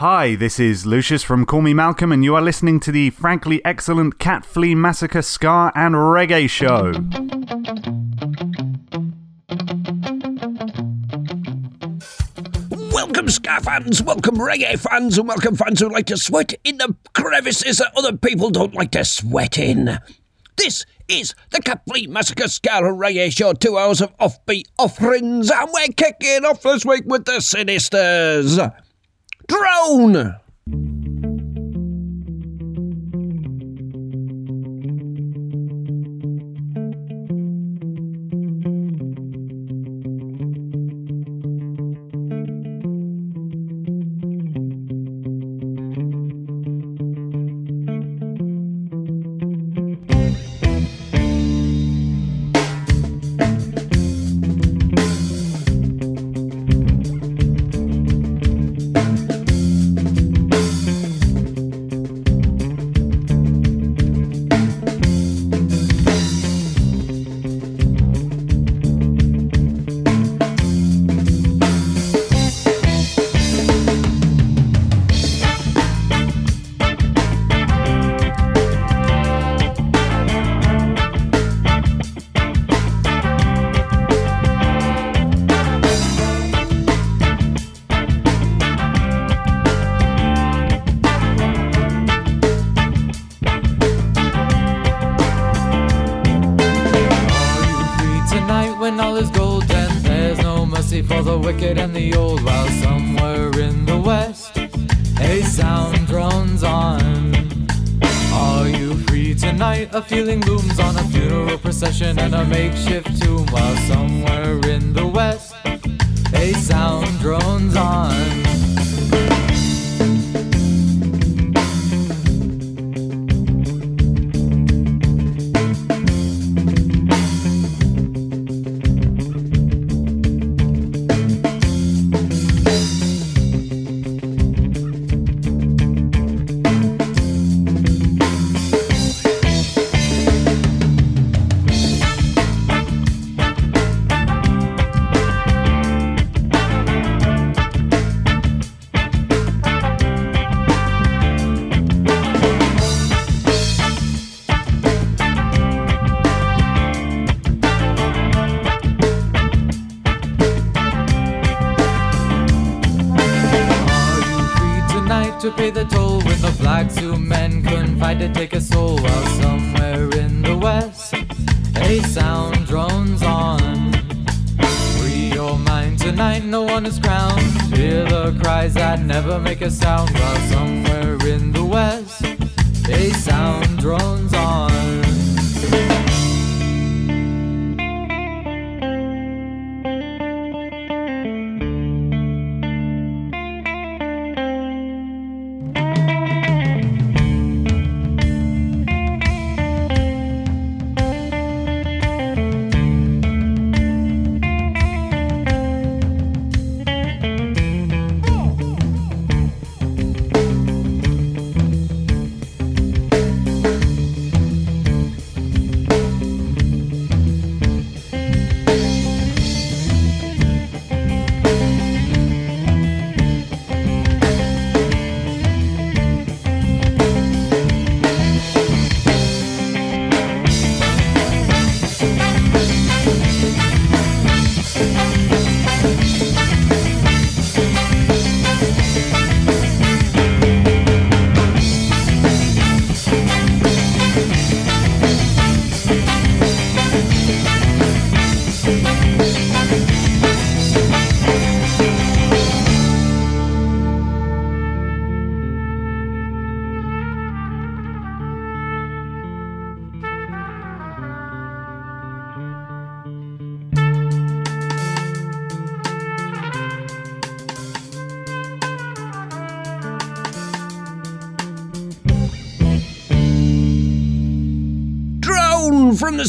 Hi, this is Lucius from Call Me Malcolm, and you are listening to the frankly excellent Cat Flea Massacre Ska and Reggae Show. Welcome, Ska fans, welcome, reggae fans, and welcome fans who like to sweat in the crevices that other people don't like to sweat in. This is the Cat Flea Massacre Ska and Reggae Show, two hours of offbeat offerings, and we're kicking off this week with the Sinisters. Drone!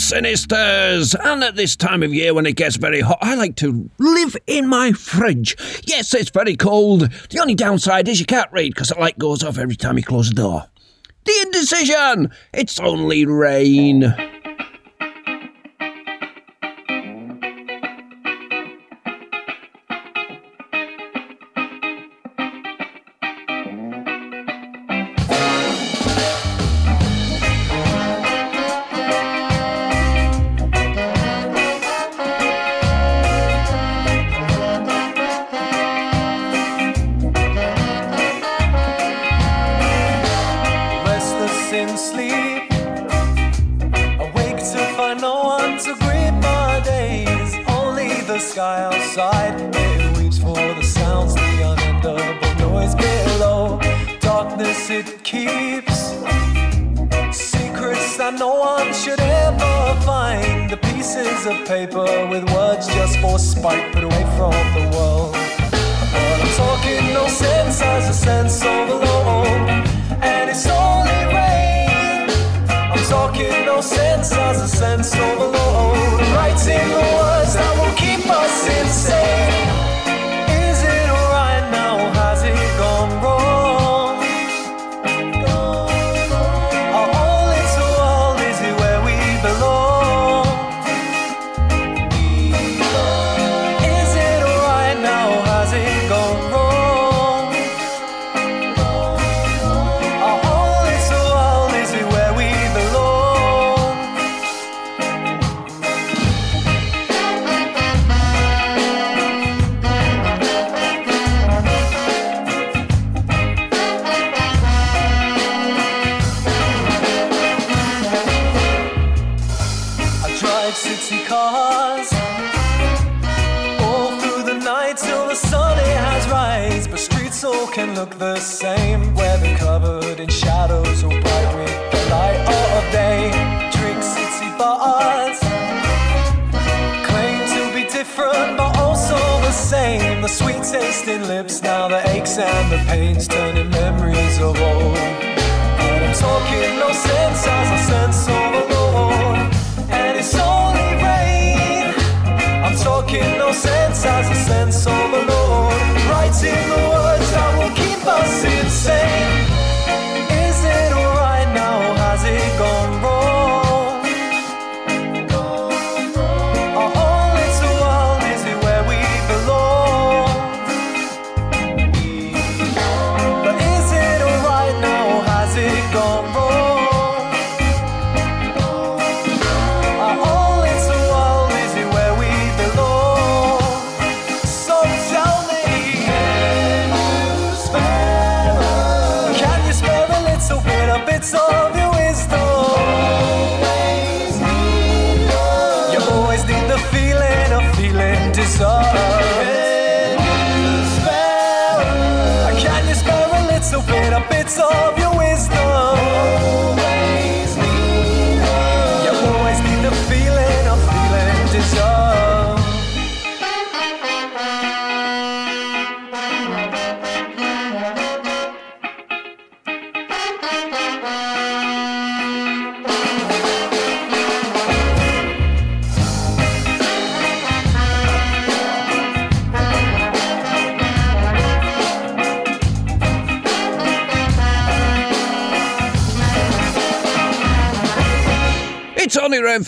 Sinisters! And at this time of year when it gets very hot, I like to live in my fridge. Yes, it's very cold. The only downside is you can't read because the light goes off every time you close the door. The indecision! It's only rain.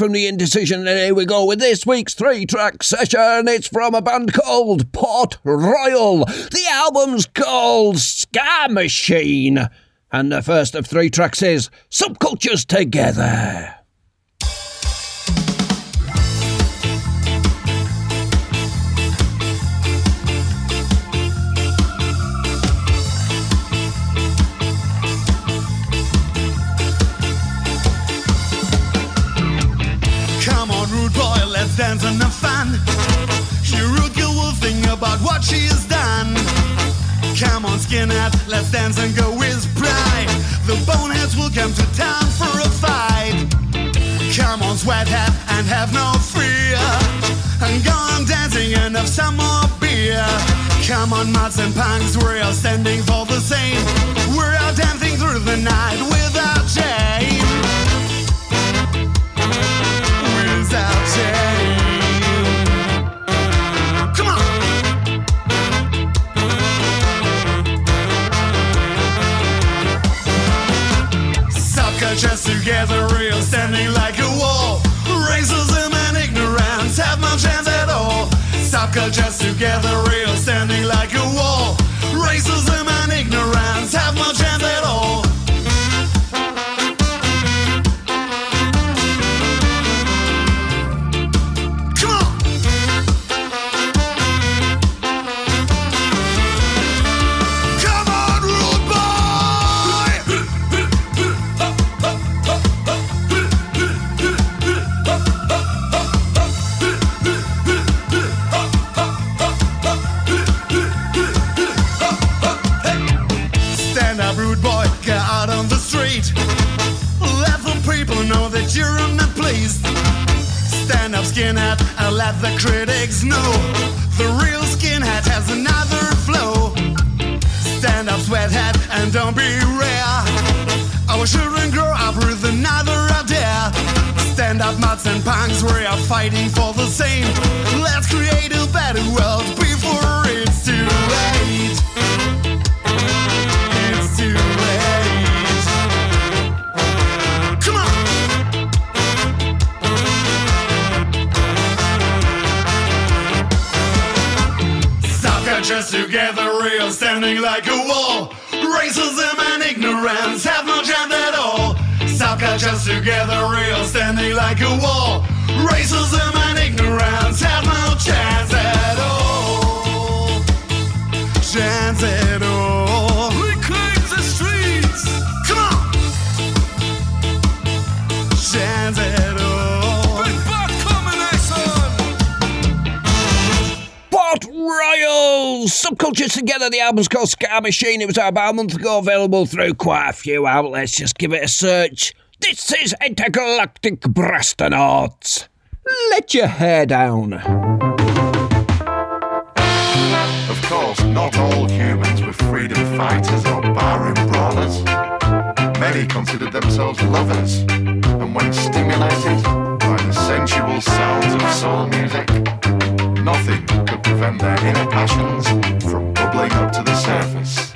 from the indecision, and here we go with this week's three track session. It's from a band called Port Royal. The album's called Ska Machine, and the first of three tracks is Subcultures Together. fan. She wrote a thing about what she has done. Come on, skinhead, let's dance and go with pride. The boneheads will come to town for a fight. Come on, sweathead, and have no fear. And go on dancing and have some more beer. Come on, mods and punks, we're all standing for the same. We're all dancing through the night without shame. together real, standing like a wall. Racism and ignorance have no chance at all. Subcultures together real, standing like a wall. Let the critics know the real skinhead has another flow. Stand up, sweathead, and don't be rare. Our children grow up with another idea. Stand up, mutts and punks, we are fighting for the same. Let's create a better world before it's standing like a wall. Racism and ignorance have no chance at all. Subcultures together, real standing like a wall. Racism and ignorance have no chance Together, the album's called Ska Machine. It was out about a month ago, available through quite a few outlets. Just give it a search. This is Intergalactic Brastonauts. Let your hair down. Of course, not all humans were freedom fighters or barroom brawlers. Many considered themselves lovers, and when stimulated by the sensual sounds of soul music, nothing prevent their inner passions from bubbling up to the surface.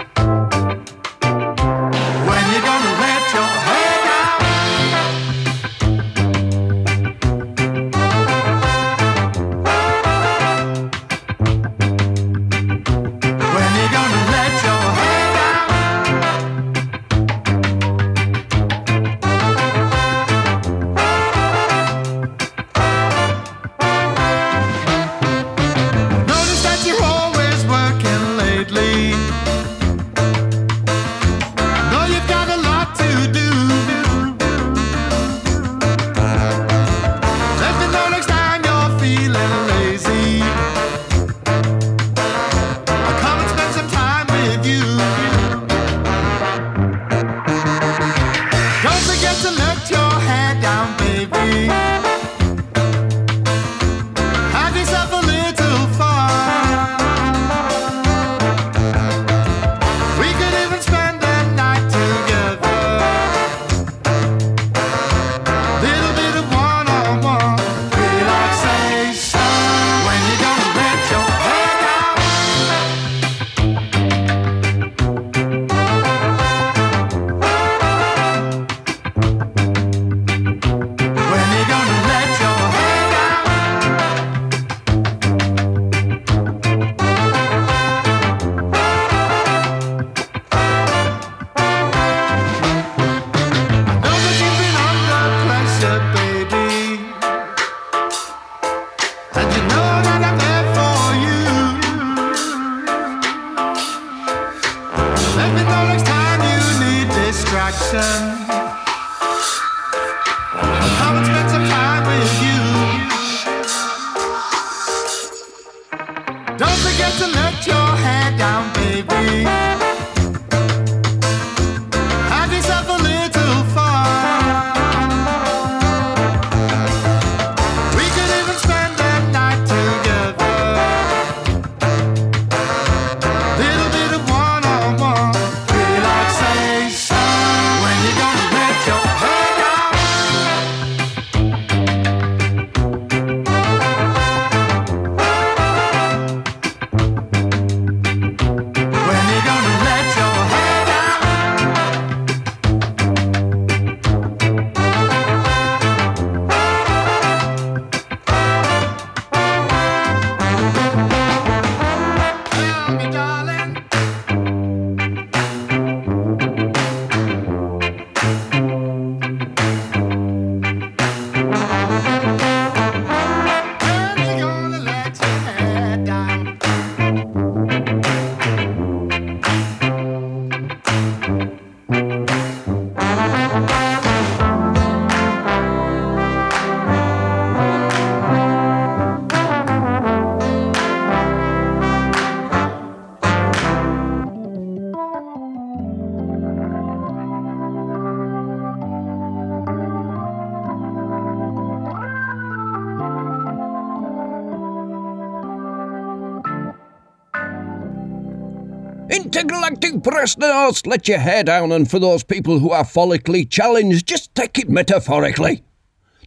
Prestonauts, let your hair down, and for those people who are follically challenged, just take it metaphorically.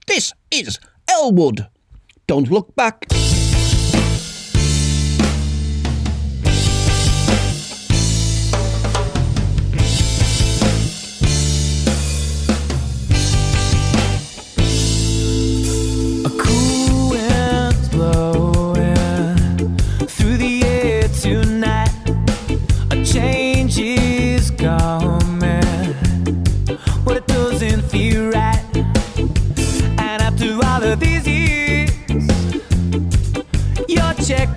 This is Elwood. Don't look back.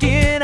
skin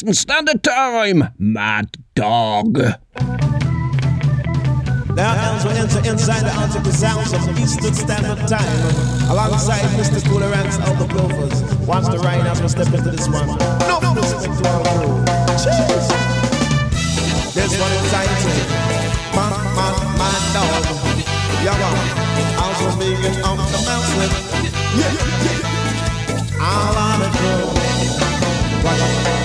Eastern Standard Time, Mad Dog. Now, enter inside the sounds of Eastern Standard Time alongside Mr. The as we step into this one. No, no, no. Cheers. This one is titled Mad, Mad, Mad Dog. On the mountain. Yeah, yeah. I. Watch.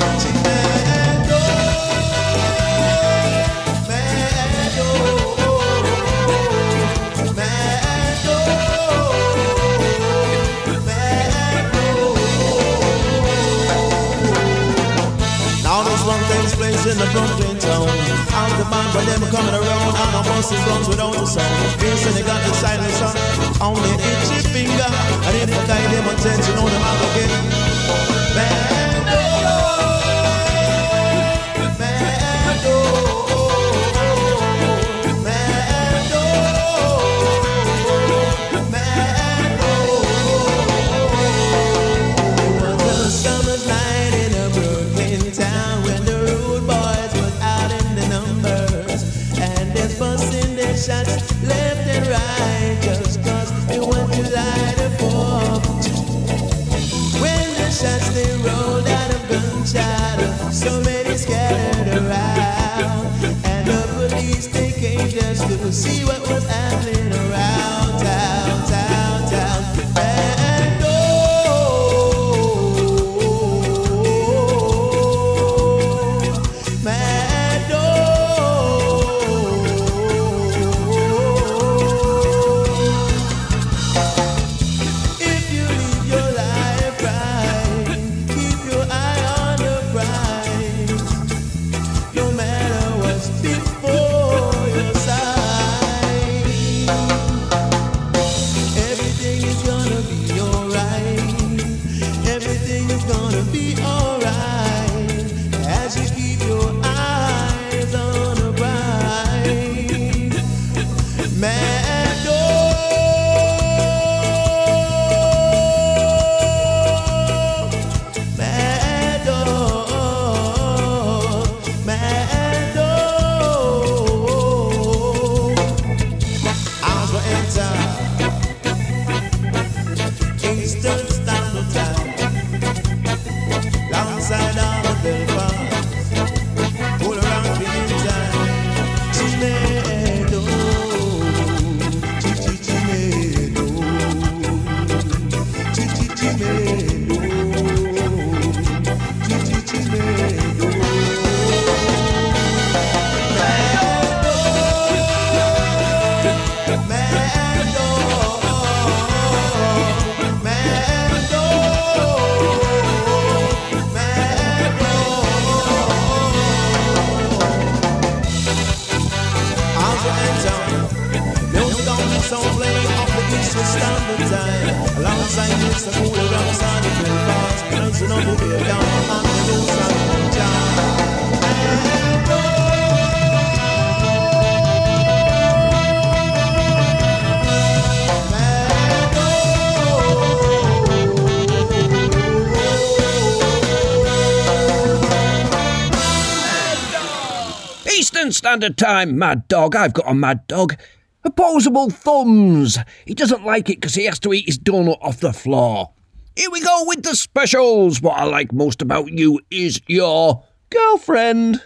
in the Brooklyn town. All the band But them coming around, and the buses runs without a sound. Yes, and they got the silence on their itchy finger. I didn't die, them attention on them, I'll get bad. your Standard Time, mad dog. I've got a mad dog. Opposable thumbs. He doesn't like it because he has to eat his donut off the floor. Here we go with the specials. What I like most about you is your girlfriend.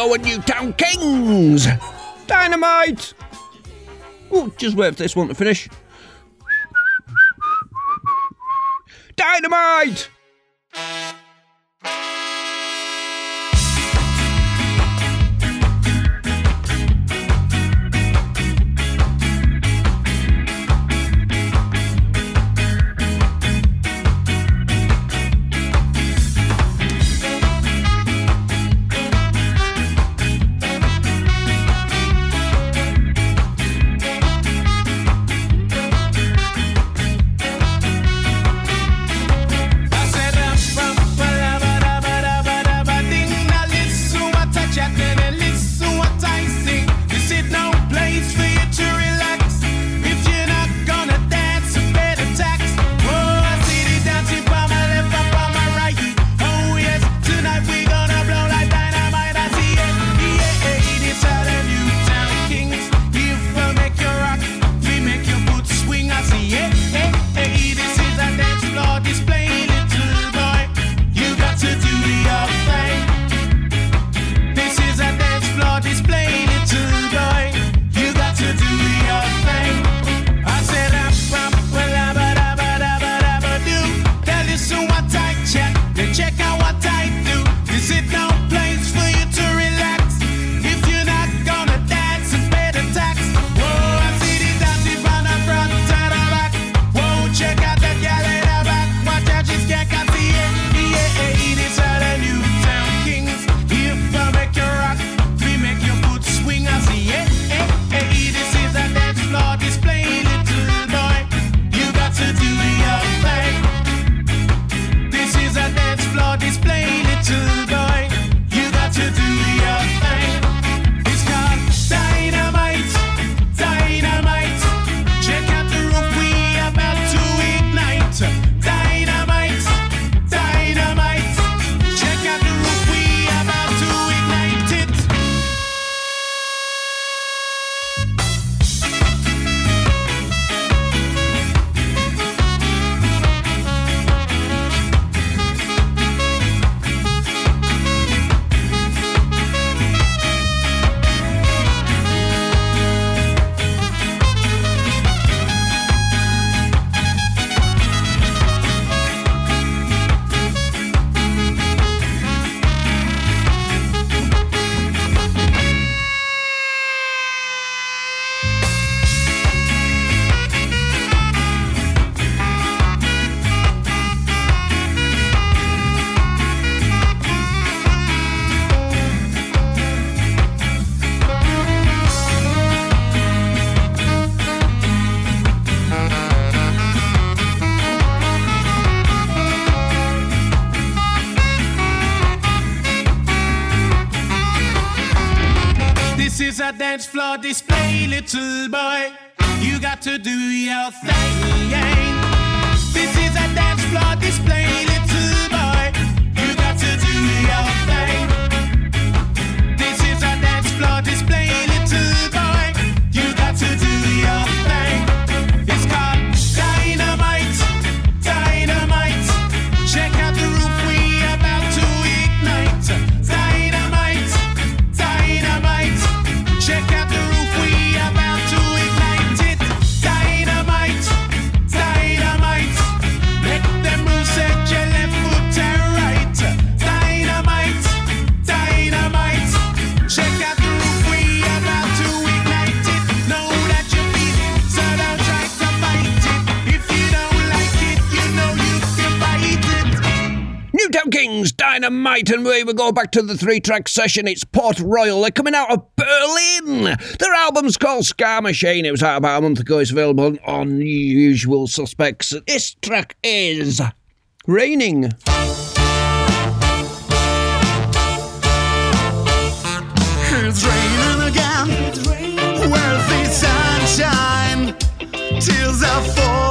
And go with Newtown Kings. Dynamite. Oh, just wait for this one to finish. Dynamite, and we will go back to the three track session. It's Port Royal. They're coming out of Berlin. Their album's called Ska Machine. It was out about a month ago. It's available on Usual Suspects. This track is Raining. It's raining again. Where's the sunshine? Tears are falling.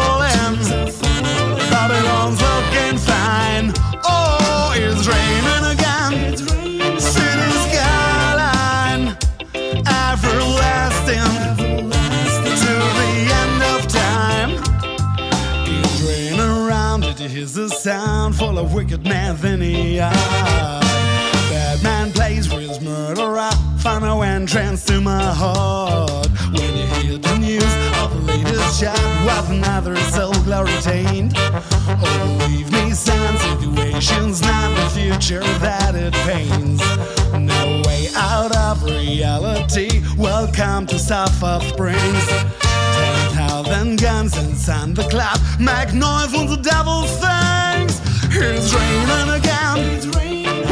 Wicked eye. Batman plays real murderer. Find no entrance to my heart. When you hear the news of the latest shot with another soul glory tained. Oh, believe me, son, situation's not the future that it pains. No way out of reality. Welcome to South Springs. Ten thousand guns inside the cloud make noise when the devil sings. It's raining again.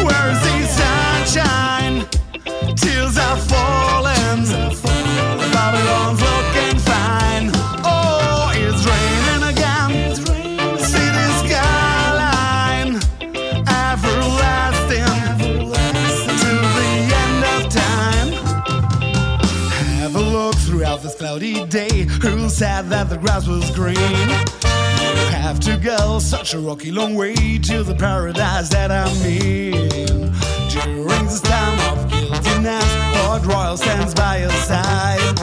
Where's the sunshine? Tears are falling. Babylon's cloudy day. Who said that the grass was green? You have to go such a rocky long way to the paradise that I'm in. During this time of guiltiness, Port Royal stands by your side.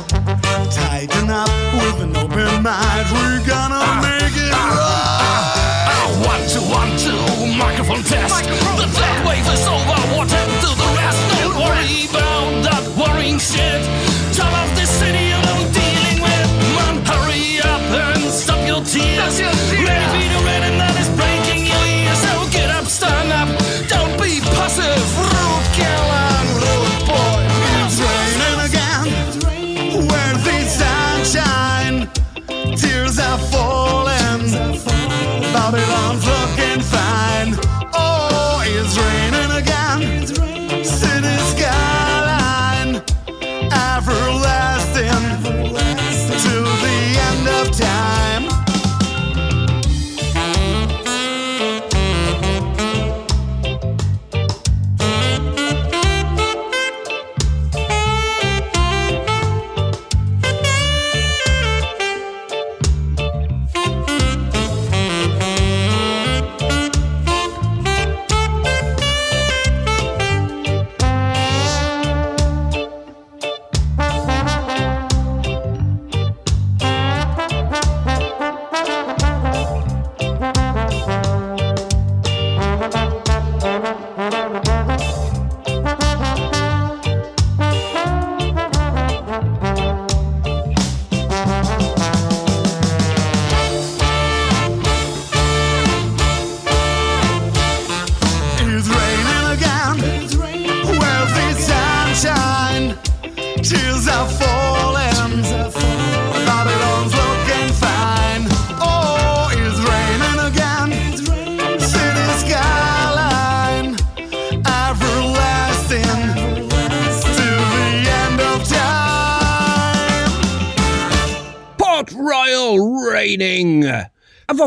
Tighten up with an open mind. We're gonna make it ah, ah, ah. right. One, two, one, two, microphone test. The third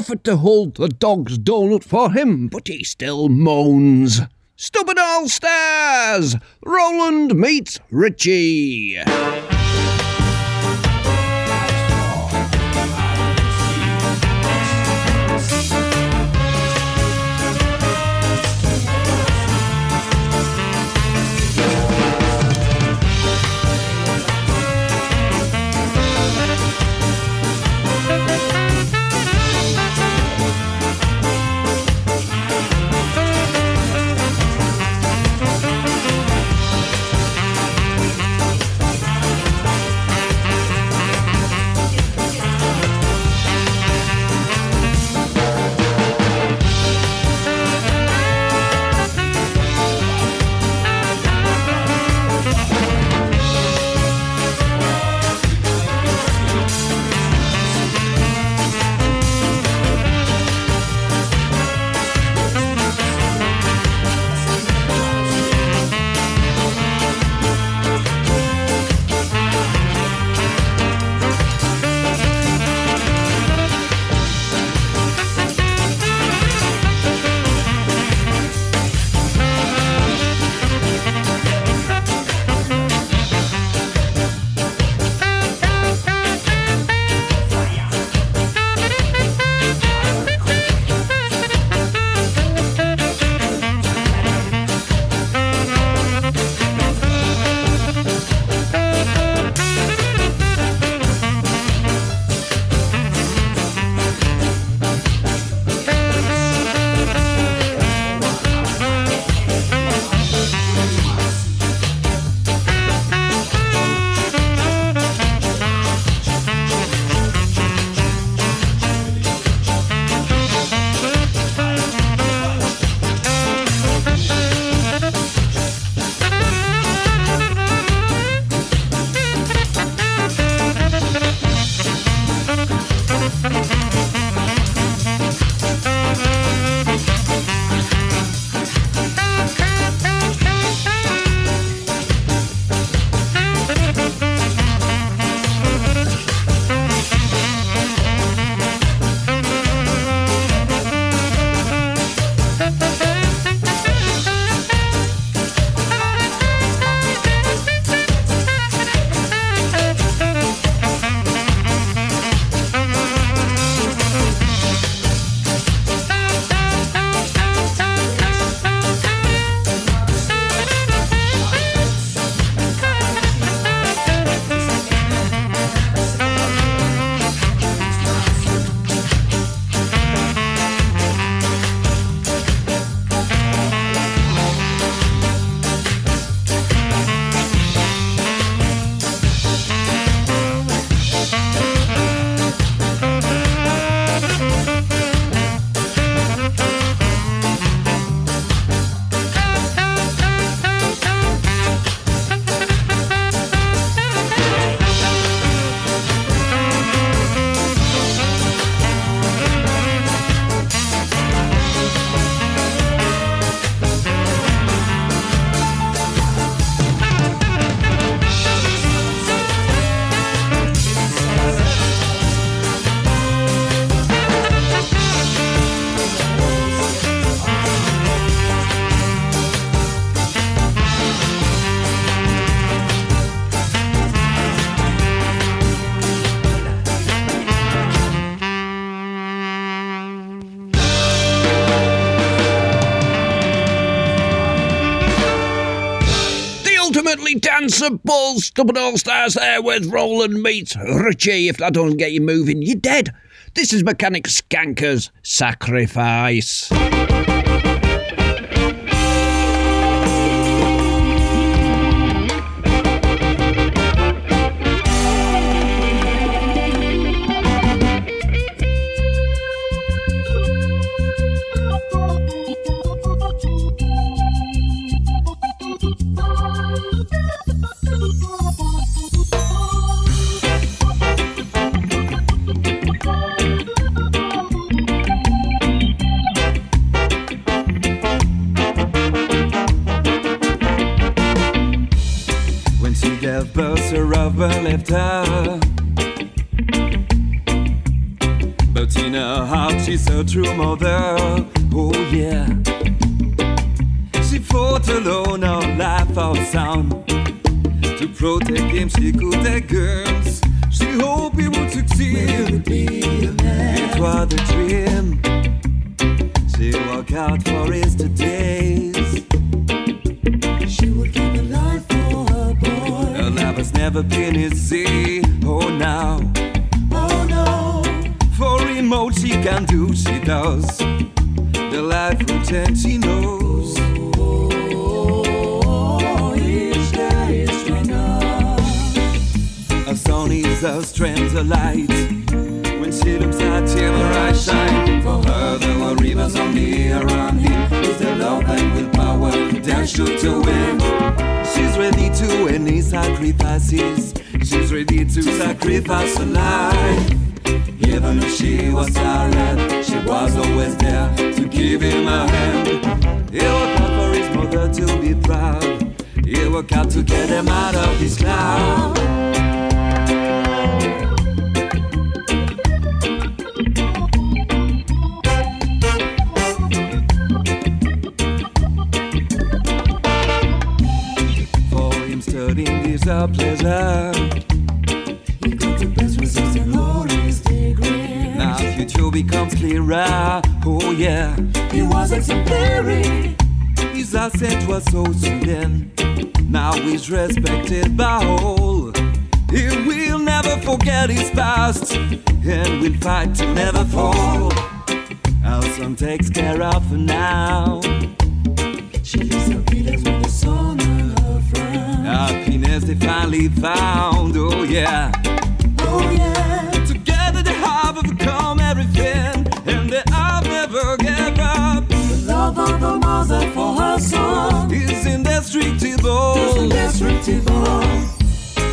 offered to hold the dog's donut for him, but he still moans. Stubborn All Stars! Roland meets Richie. Totally danceable. Stubborn All Stars there with Roland Meets Richie. If that doesn't get you moving, you're dead. This is Mechanic Skanker's Sacrifice. Is her strength, light. When she looks at him, her eyes shine. For her, there were rivers only around him. Is the love and willpower that should to win? She's ready to any sacrifices. She's ready to sacrifice her life. Even if she was tired, she was always there to give him a hand. He worked out for his mother to be proud. He worked out to get him out of this cloud. Is a pleasure. Got the best results all his degree. Now future becomes clearer. Oh yeah. He was exemplary. His ascent was so sudden. Now he's respected by all. He will never forget his past and will fight to never fall. Alson takes care of her now. Happiness they finally found, oh yeah. Oh yeah. Together they have overcome everything, and they have never gave up. The love of the mother for her son is indestructible. Is indestructible.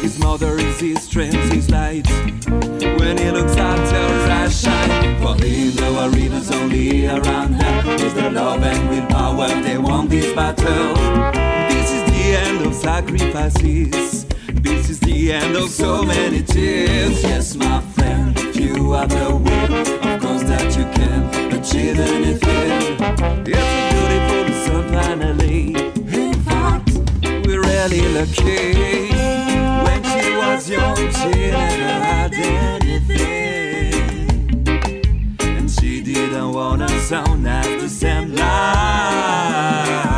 His mother is his strength, his light. When he looks her, his eyes shine. For him, there were rivers only around her. Is the love and willpower they won this battle. The end of sacrifices. This is the end of so many tears. Yes, my friend, you are the will, of course that you can achieve anything. It's a beautiful sun finally. In fact, we're really lucky. When she was young, she never had anything. And she didn't wanna sound as the same life.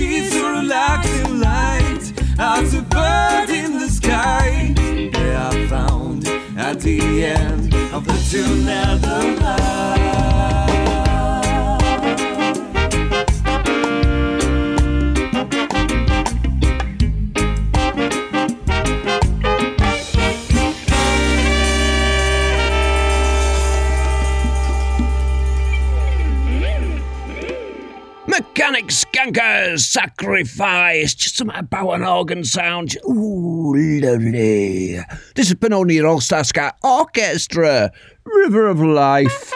She's so relaxing light as a bird in the sky. They are found at the end of the tunnel of life. Skankers Sacrifice. Just some bow and organ sound. Ooh, lovely. This has been only your All Star Sky Orchestra. River of Life.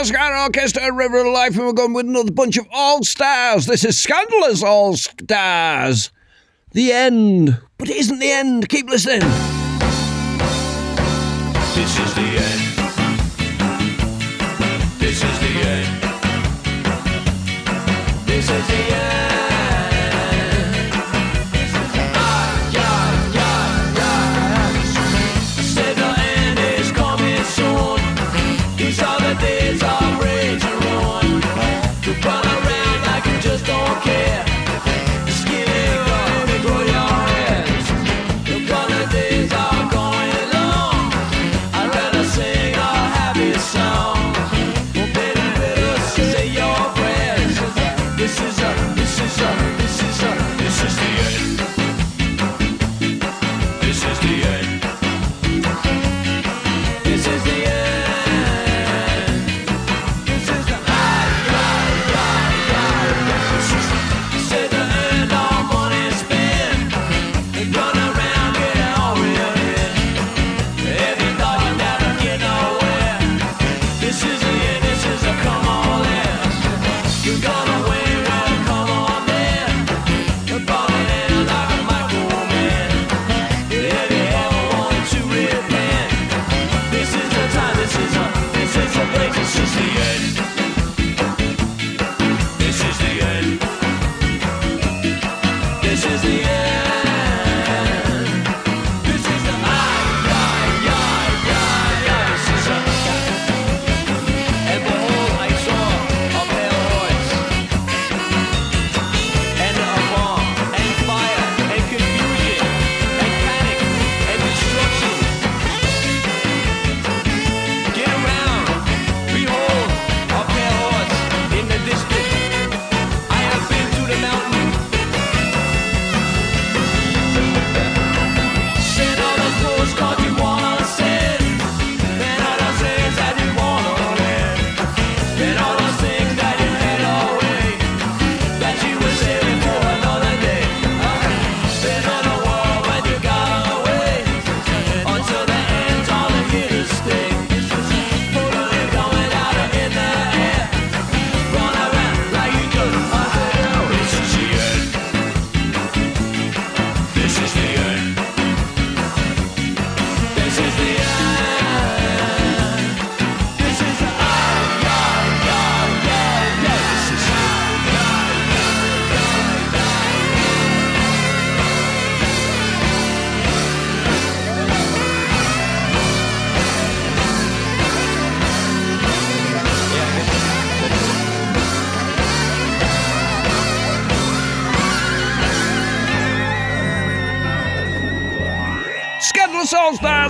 Asgard Orchestra, River of Life, and we're going with another bunch of all stars. This is Scandalous All Stars. The end. But it isn't the end. Keep listening. This is the end.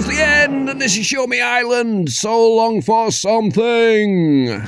that's the end, and this is Show Me Island. So long for something.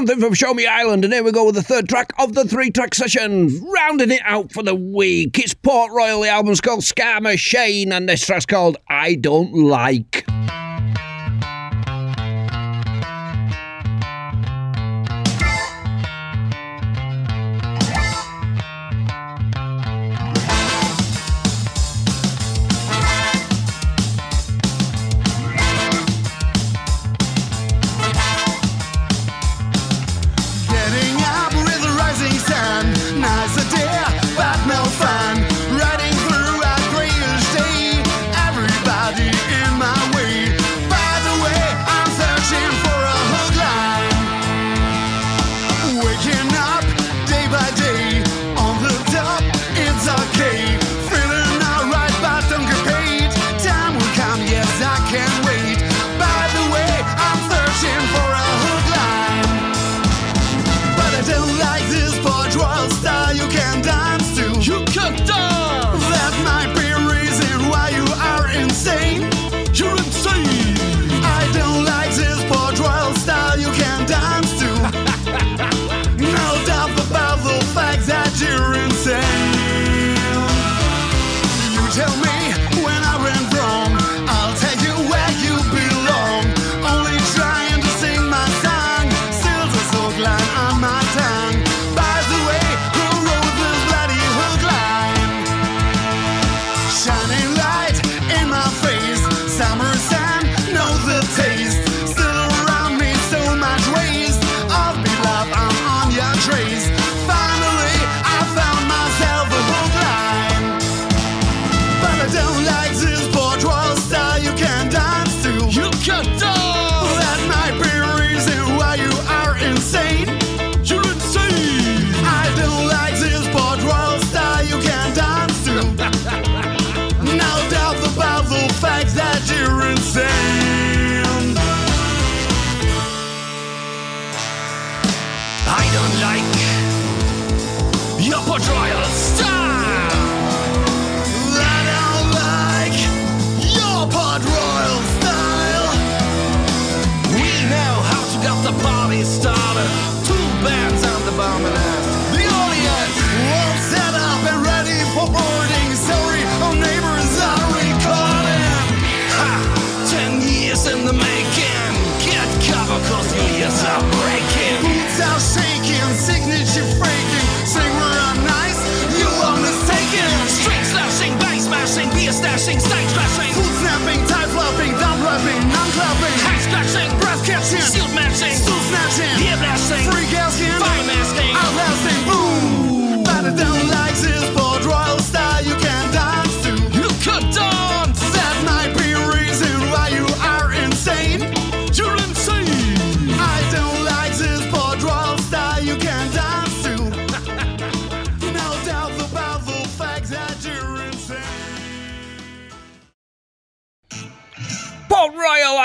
something from Show Me Island, and here we go with the third track of the three track session. Rounding it out for the week. It's Port Royal, the album's called Ska Machine, and this track's called I Don't Like.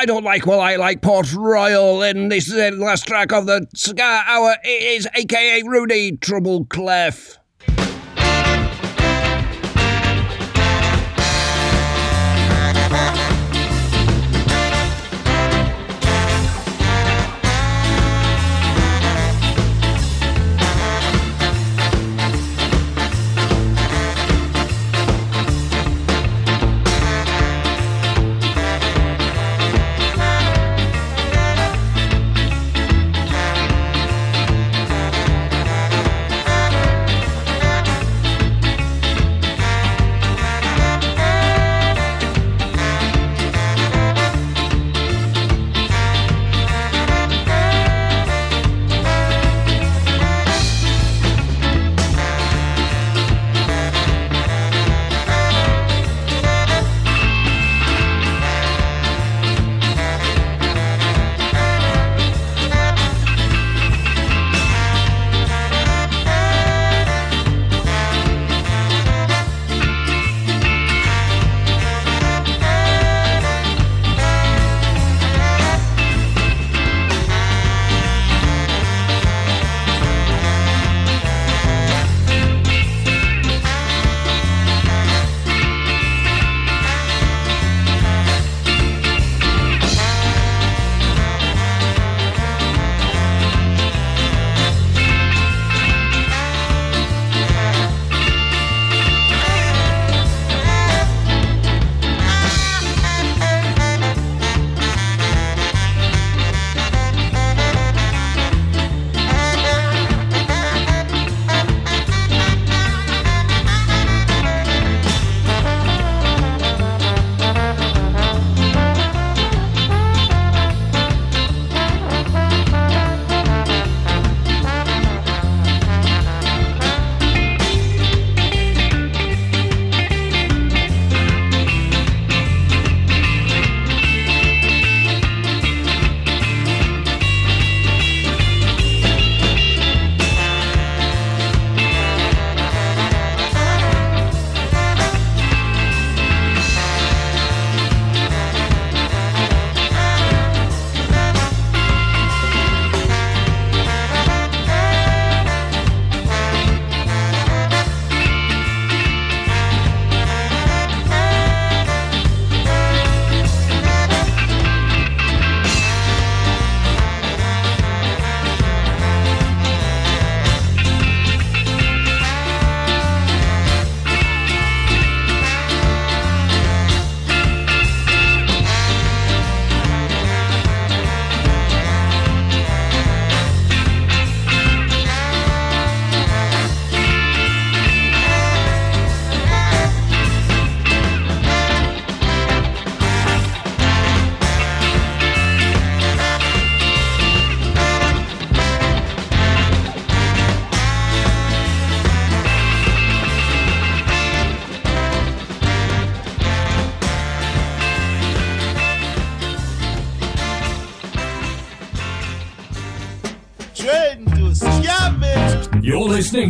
I don't like, well, I like Port Royal, and this is the last track of the Cigar Hour. It is AKA Rudy Trouble Clef.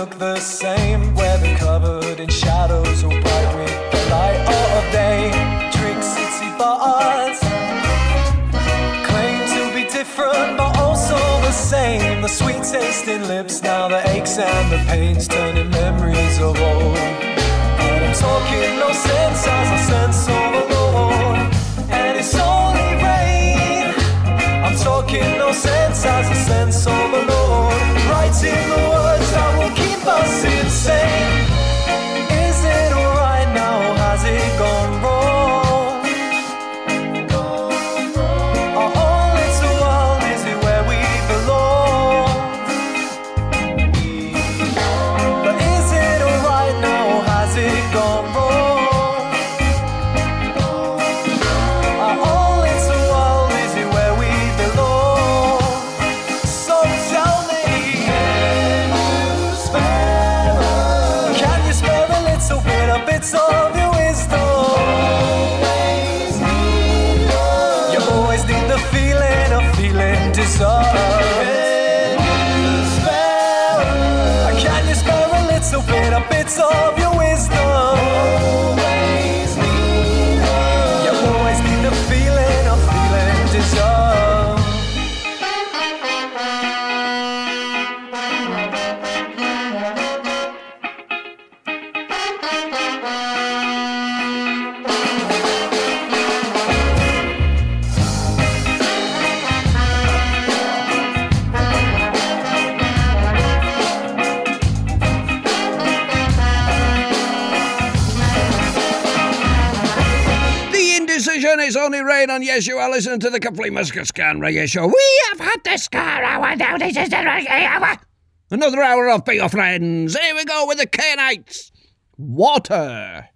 look the same, whether covered in shadows or bright with the light of day. Drink city bars, claim to be different but also the same. The sweet tasting lips, now the aches and the pains, turning memories of old. And I'm talking no sense as I sense overload, and it's only rain. I'm talking no sense. on. Yes, you are listening to the Complete Muskets Can Show. We have had the ska hour now. This is the hour. Another hour of beer, friends. Here we go with the Canites. Water.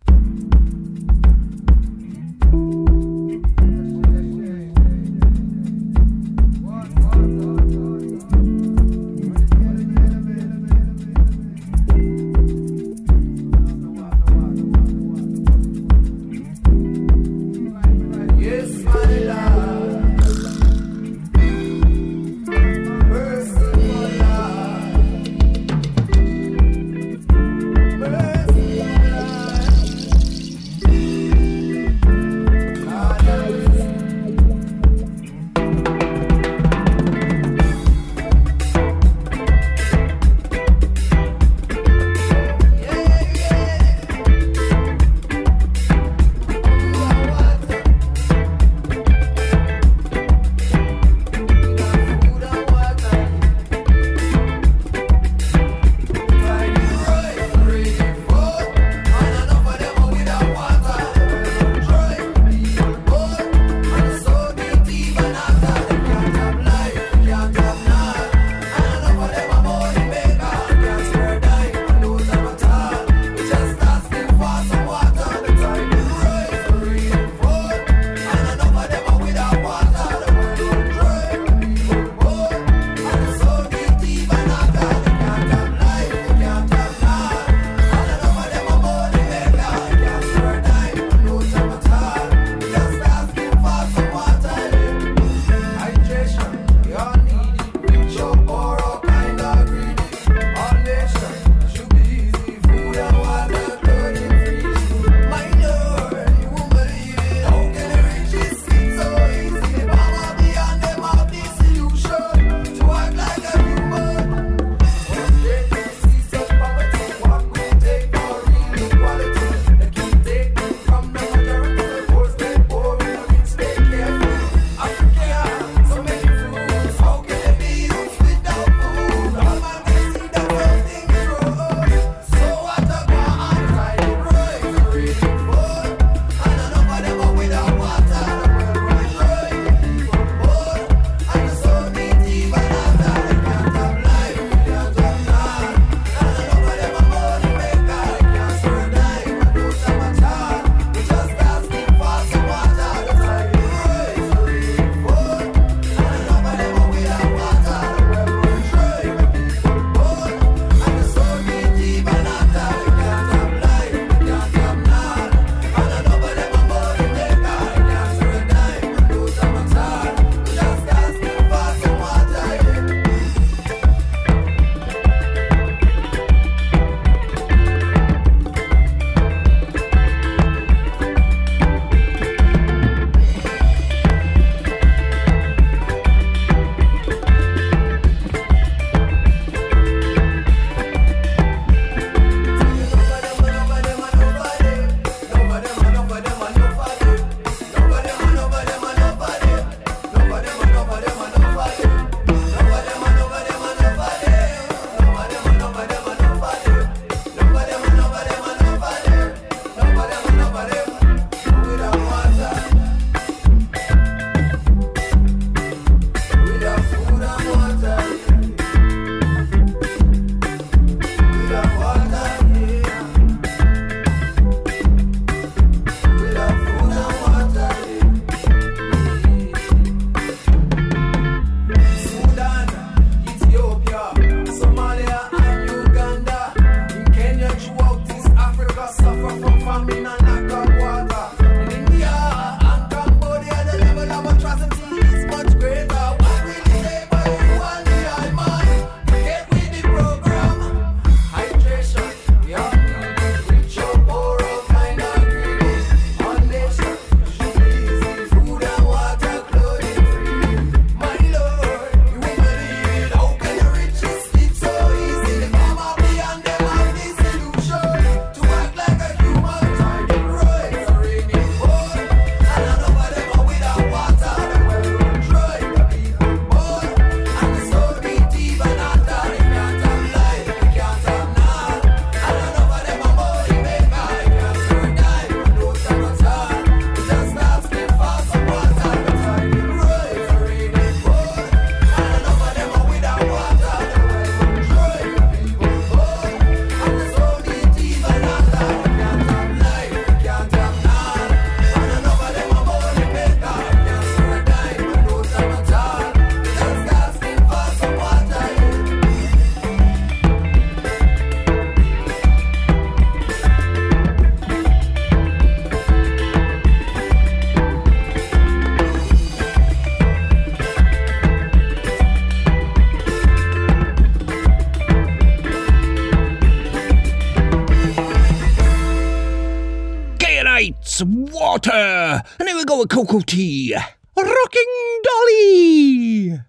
And here we go with Cocoa Tea. Rocking Dolly!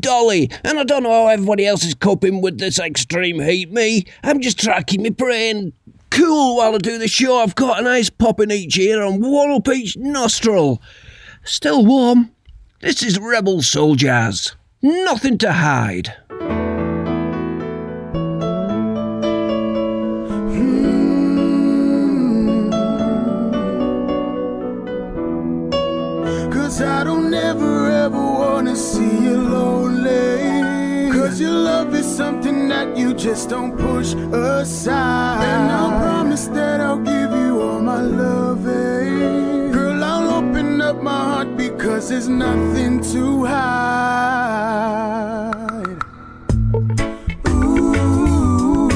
Dolly, and I don't know how everybody else is coping with this extreme heat. Me, I'm just tracking my brain cool while I do the show. I've got an ice pop in each ear and one up each nostril. Still warm. This is Rebel Soldiers. Nothing to hide. Cause I don't ever ever wanna see you lonely. Cause your love is something that you just don't push aside. And I promise that I'll give you all my loving. Girl, I'll open up my heart because there's nothing to hide. Ooh,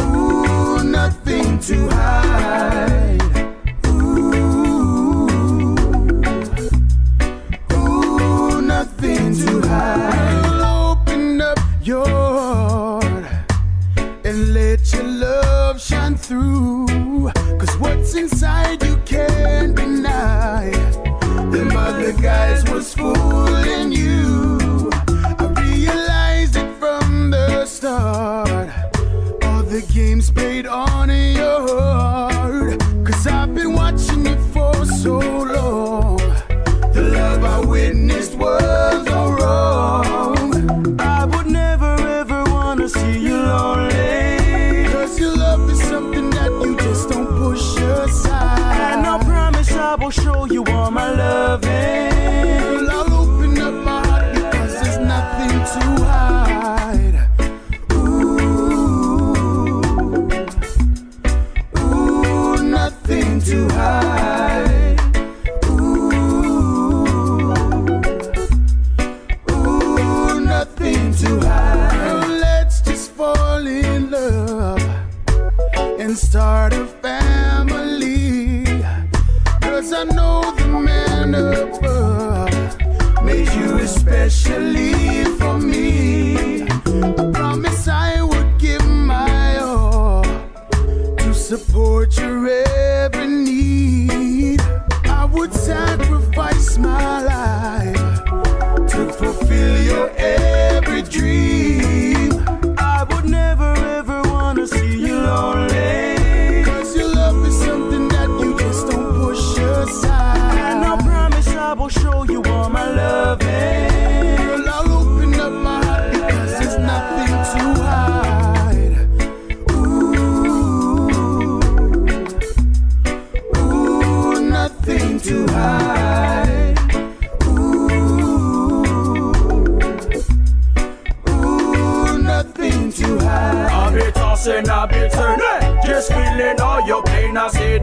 ooh, nothing to hide. Inside you can't deny. Them other guys was fooling you. I realized it from the start. All the games played on your heart. Cause I've been watching it for so long. The love I witnessed was all I will show you all my loving.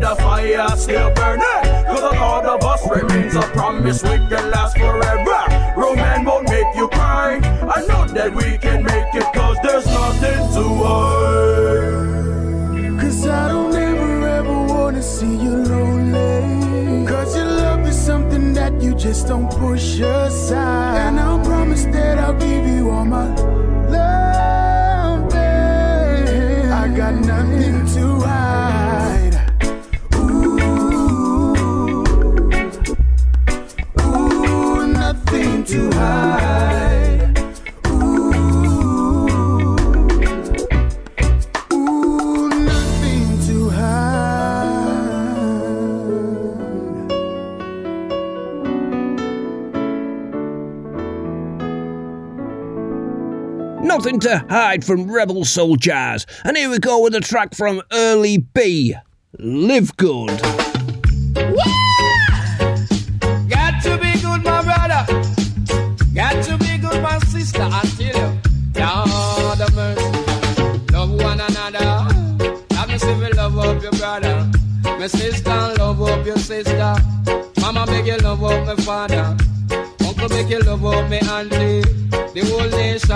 The fire still burning. Cause the thought of us remains a promise we can last forever. Romance won't make you cry. I know that we can make it cause there's nothing to hide. Cause I don't ever ever wanna see you lonely. Cause your love is something that you just don't push aside. To hide from Rebel Jazz. And here we go with a track from Early B. Live Good. Got to be good, my brother. Got to be good, my sister. I tell you, Lord of mercy. Love one another. Have me say we love up your brother. My sister, love up your sister. Mama, make you love up my father. Uncle, make you love up me auntie.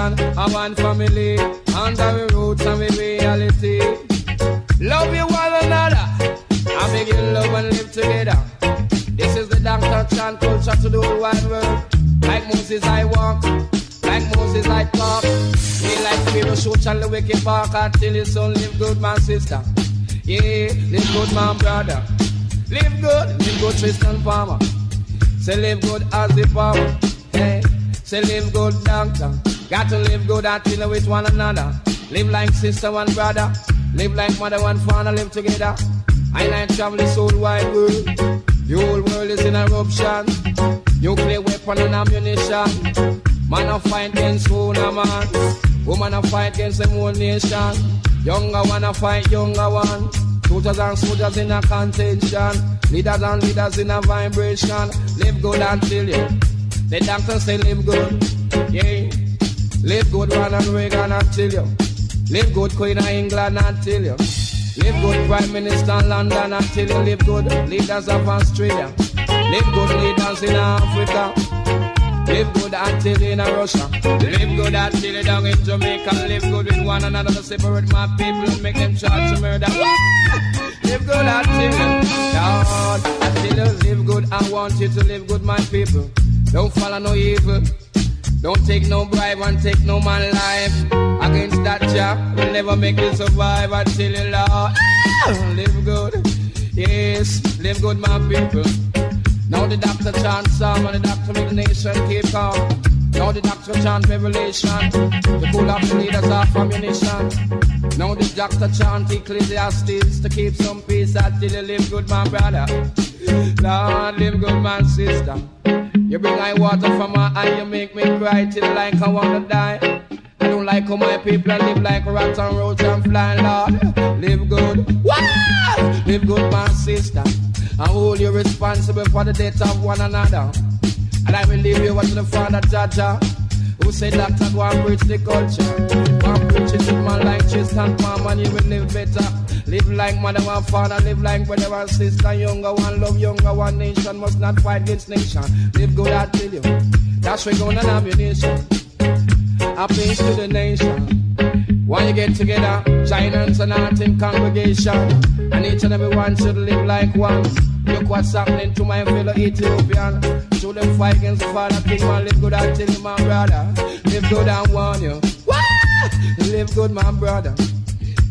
The nation, a one family. Under we roots and we reality. Love you one another. I you love and live together. This is the Dr. Chan culture to the whole wide world. Like Moses I walk, like Moses I talk. Me like a show and the wicked park until his son live good, my sister. Yeah, live good, my brother. Live good, live good, Tristan Farmer. Say live good as the power. Hey, say live good, doctor. Got to live good until with one another. Live like sister and brother. Live like mother and father. Live together. I like travel this whole wide world. The whole world is in eruption. Nuclear weapon and ammunition. Man a fight against owner man. Woman a fight against the whole nation. Younger one a fight younger one. Soldiers and soldiers in a contention. Leaders and leaders in a vibration. Live good until you. The doctor say live good. Yeah. Live good Ronald Reagan until you. Live good Queen of England until you. Live good Prime Minister London until you live good leaders of Australia. Live good leaders in Africa. Live good until in Russia. Live good until you down in Jamaica. Live good with one another. Separate my people and make them charge to murder. Live good until you, Lord, until you live good. I want you to live good, my people. Don't follow no evil. Don't take no bribe and take no man life. Against that job, will never make you survive until you Lord. Ah! Live good. Yes, live good, my people. Now the doctor chant psalm and the doctor make the nation keep calm. Now the doctor chant revelation. The pull up the leaders of ammunition. Now the doctor chant Ecclesiastes to keep some peace until you live good, my brother. Lord, live good, my sister. You bring I water from my eye, you make me cry till like I wanna die. I don't like how my people live like rats and roaches and flying, Lord. Live good. Live good, my sister. And hold you responsible for the death of one another. And I will leave you to the Father Jaja, who said that I go and preach the culture. Go and preach it to man like chest and palm, and you will live better. Live like mother and father, live like brother and sister. Younger one, love younger one. Nation must not fight against nation. Live good, I tell you. That's where going on ammunition. Peace to the nation. When you get together, giants and art in congregation, and each and every one should live like one. Look what's happening to my fellow Ethiopian. To them fight against the father king, man. Live good, I tell you, my brother. Live good and warn you. What? Live good, my brother.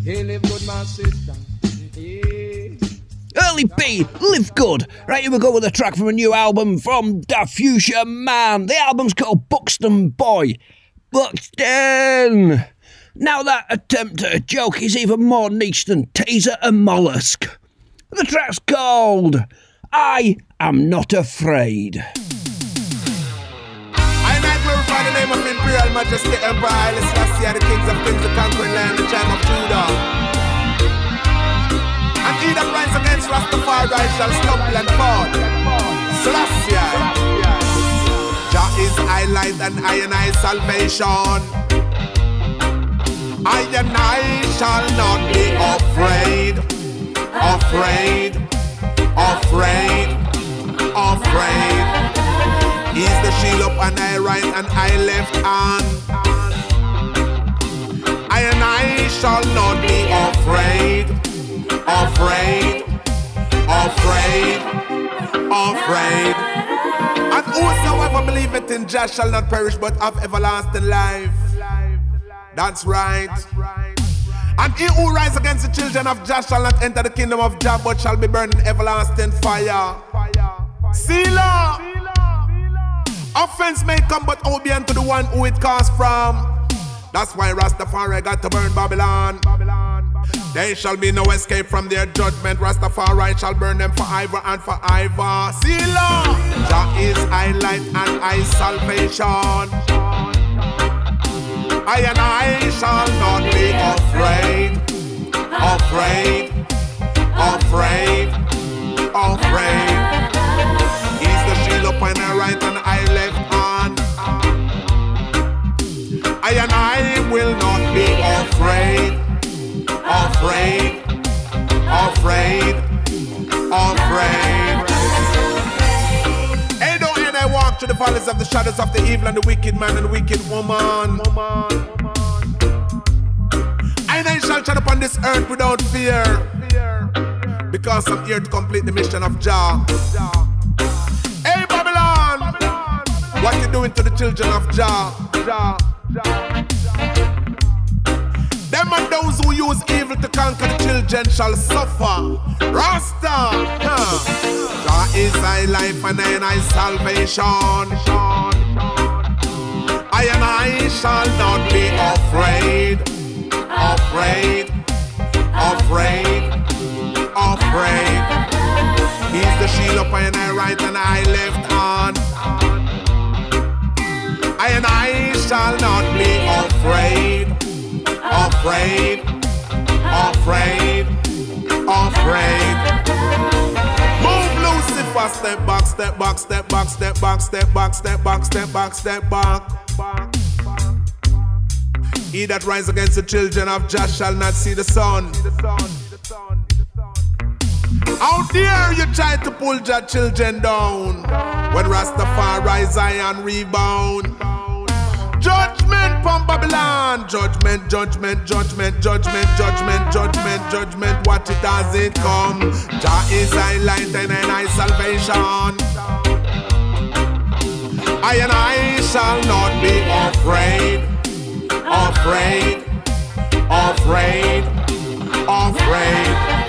Hey, live good, my sister. Early B, live good. Right, here we go with a track from a new album from The Future Man. The album's called Buxton Boy. Buxton! Now that attempt at a joke is even more niche than Taser and Mollusk. The track's called I Am Not Afraid. I glorify the name of Imperial Majesty Emperor Haile Selassie, the kings of kings, the conquering land, the tribe of Judah. And he that rise against Rastafari shall stumble and fall. Selassie. Jah is I light and I and I salvation. I and I shall not be afraid, afraid, afraid, afraid. He's the shield up and I right and I left hand. I and I shall not be afraid, afraid, afraid, afraid. And whosoever believeth in Jah shall not perish but have everlasting life. That's right. And he who rise against the children of Jah shall not enter the kingdom of Jah, but shall be burned in everlasting fire. Selah. Offense may come, but obedient to the one who it comes from. That's why Rastafari got to burn Babylon. There shall be no escape from their judgment. Rastafari shall burn them for ever and for ever. Selah. Jah is I light and I salvation. I and I shall not be afraid, afraid, afraid, afraid. He's the shield upon the right and I left hand. I and I will not be afraid, afraid, afraid, afraid. Through the valleys of the shadows of the evil and the wicked man and the wicked woman. And I shall tread upon this earth without fear. Because I'm here to complete the mission of Jah. Hey Babylon! What you doing to the children of Jah? Who use evil to conquer the children shall suffer. Rasta! Huh. Jah is thy life and and I salvation. I and I shall not be afraid, afraid, afraid, afraid. He's the shield up my right and I left on. I and I shall not be afraid, afraid, afraid, afraid. Move Lucifer, step back, step back, step back, step back, step back, step back, step back, step back. He that rise against the children of Jah shall not see the sun. How dare you try to pull your children down when Rastafari Zion rebound? Judgment from Babylon. Judgment, judgment, judgment, judgment, judgment, judgment, judgment. What it does it come? Jah is I light and I salvation. I and I shall not be afraid, afraid, afraid, afraid.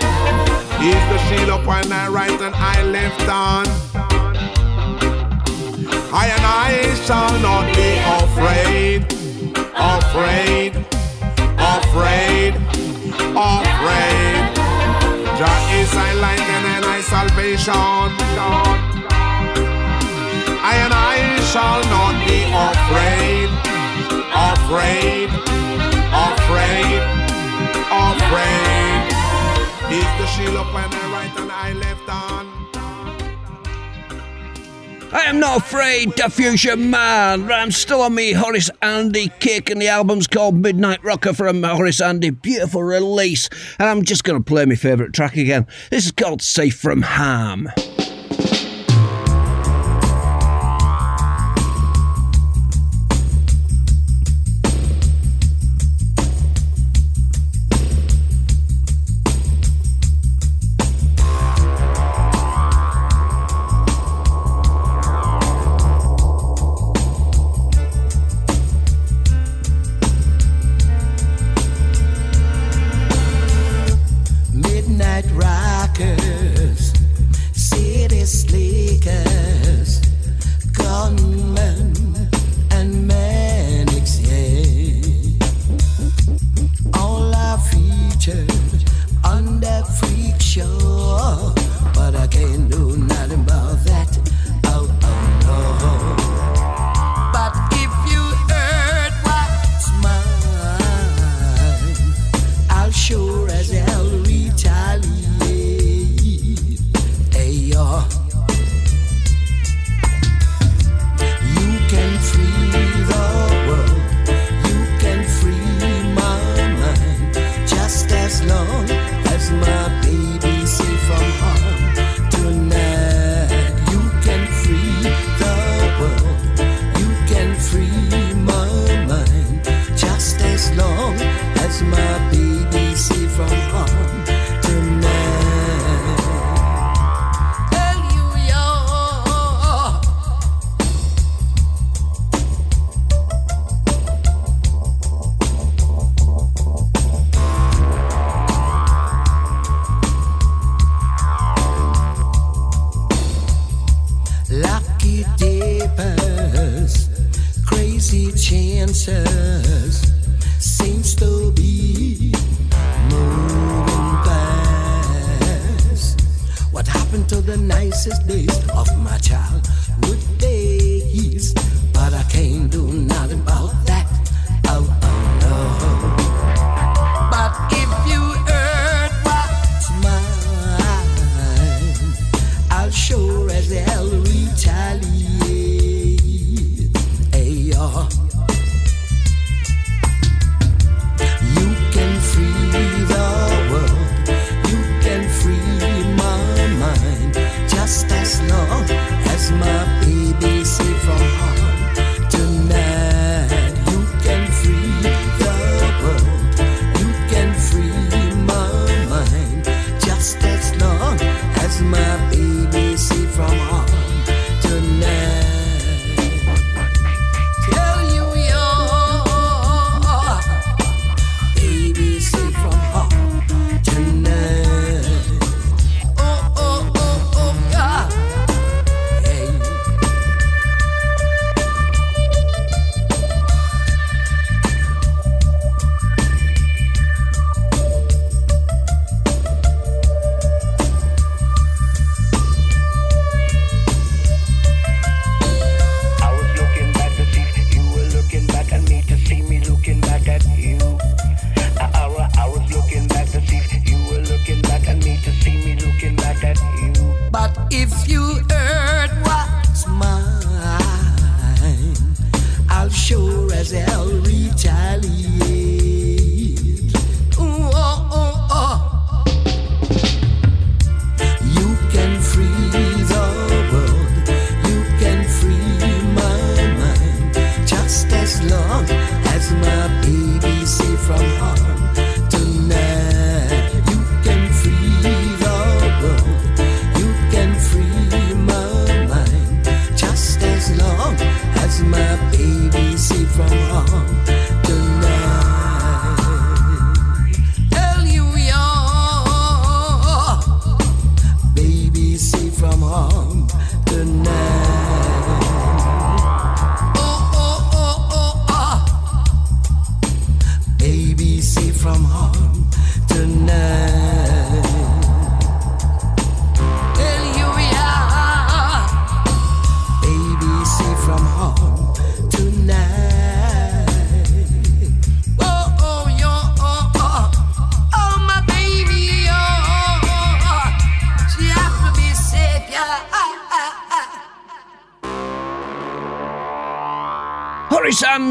He's the shield upon my right and I left on. I and I shall not be afraid, afraid, afraid, afraid. Jah is I light and I like salvation. I and I shall not be afraid, afraid, afraid, afraid. Is the shield up when I write and I. I am not afraid, Diffusion Man. I'm still on me Horace Andy kick, and the album's called Midnight Rocker from Horace Andy. Beautiful release. And I'm just going to play my favourite track again. This is called Safe from Harm.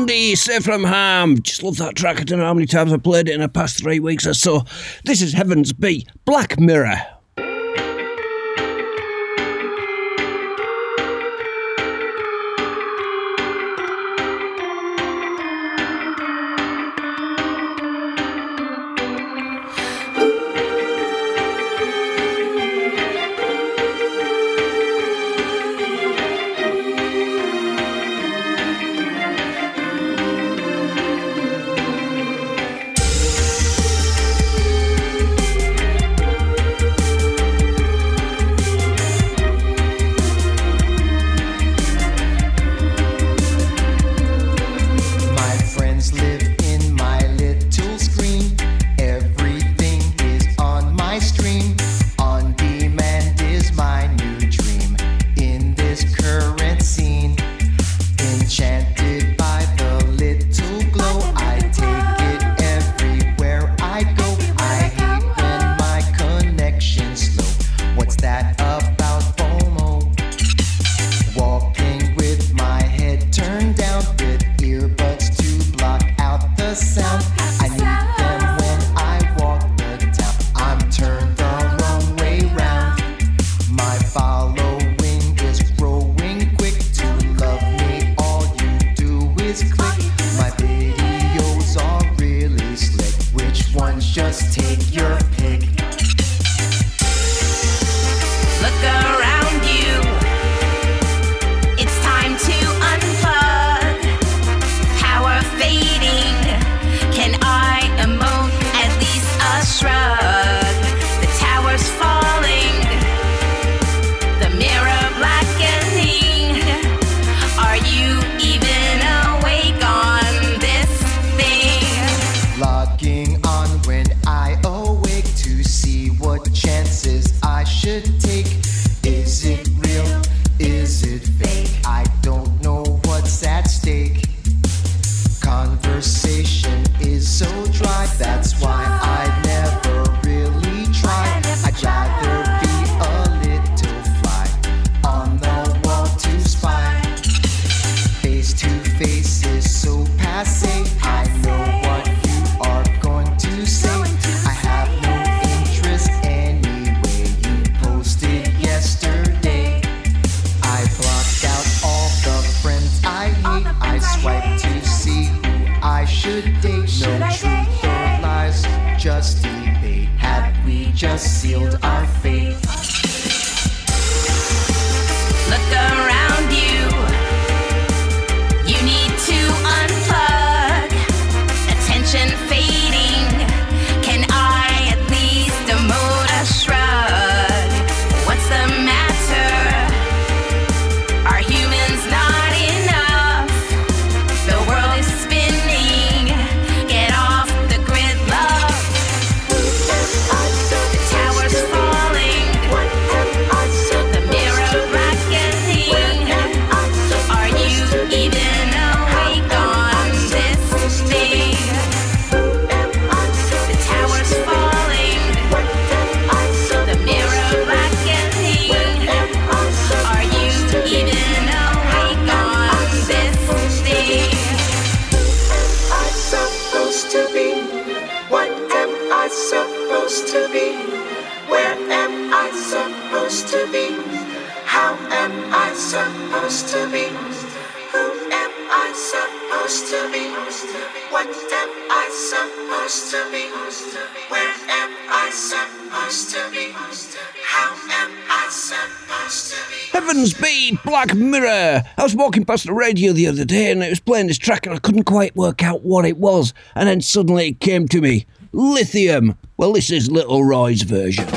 Andy, Safe. Just love that track. I don't know how many times I've played it in the past three weeks or so. This is Heaven's Be Black Mirror. just take your past the radio the other day and it was playing this track and I couldn't quite work out what it was. And then suddenly it came to me Lithium. Well, this is Little Roy's version.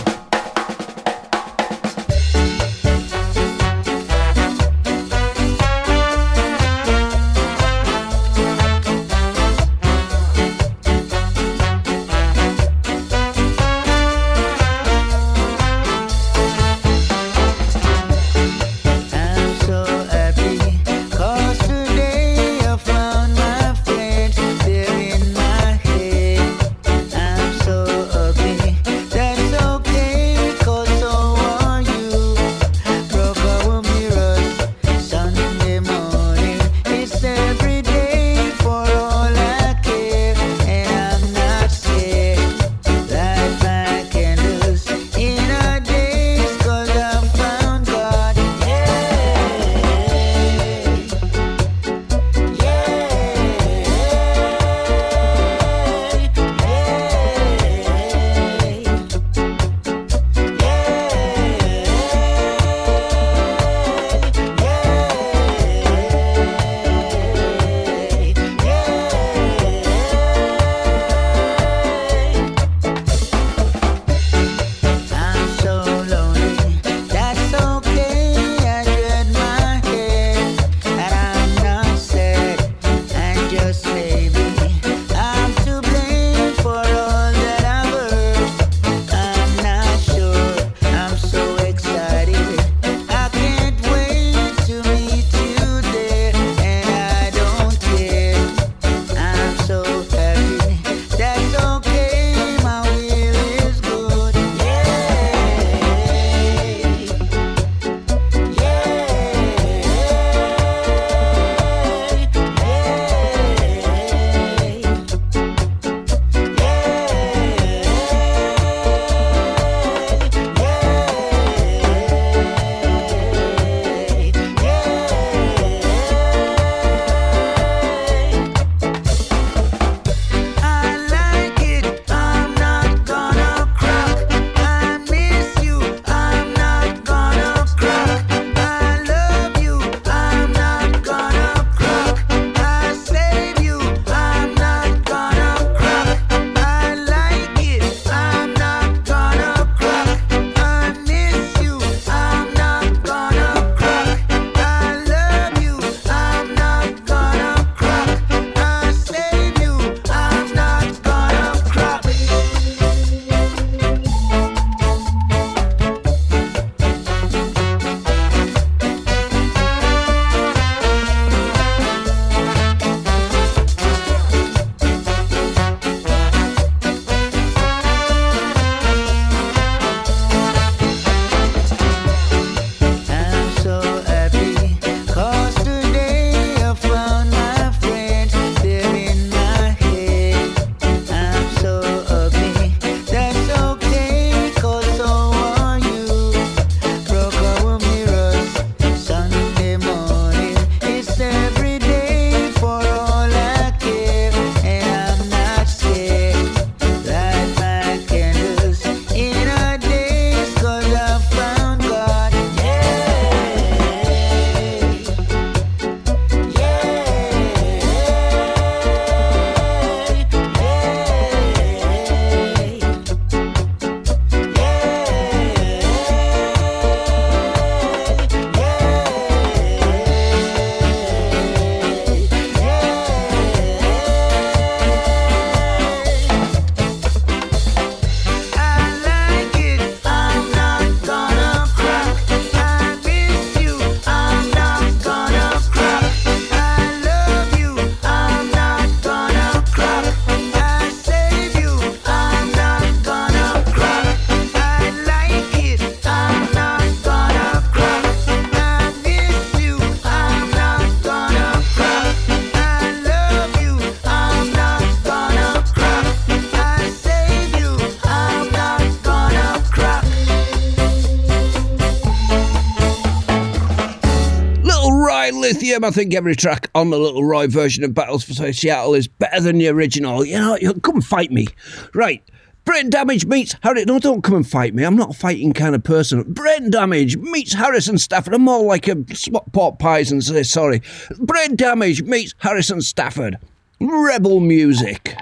time I think every track on the Little Roy version of Battles for Seattle is better than the original. You know, you come fight me. Right. Brain Damage meets Harrison. No, don't come and fight me. I'm not a fighting kind of person. Brain Damage meets Harrison Stafford. I'm more like a spot pot pies and say sorry. Brain Damage meets Harrison Stafford. Rebel music.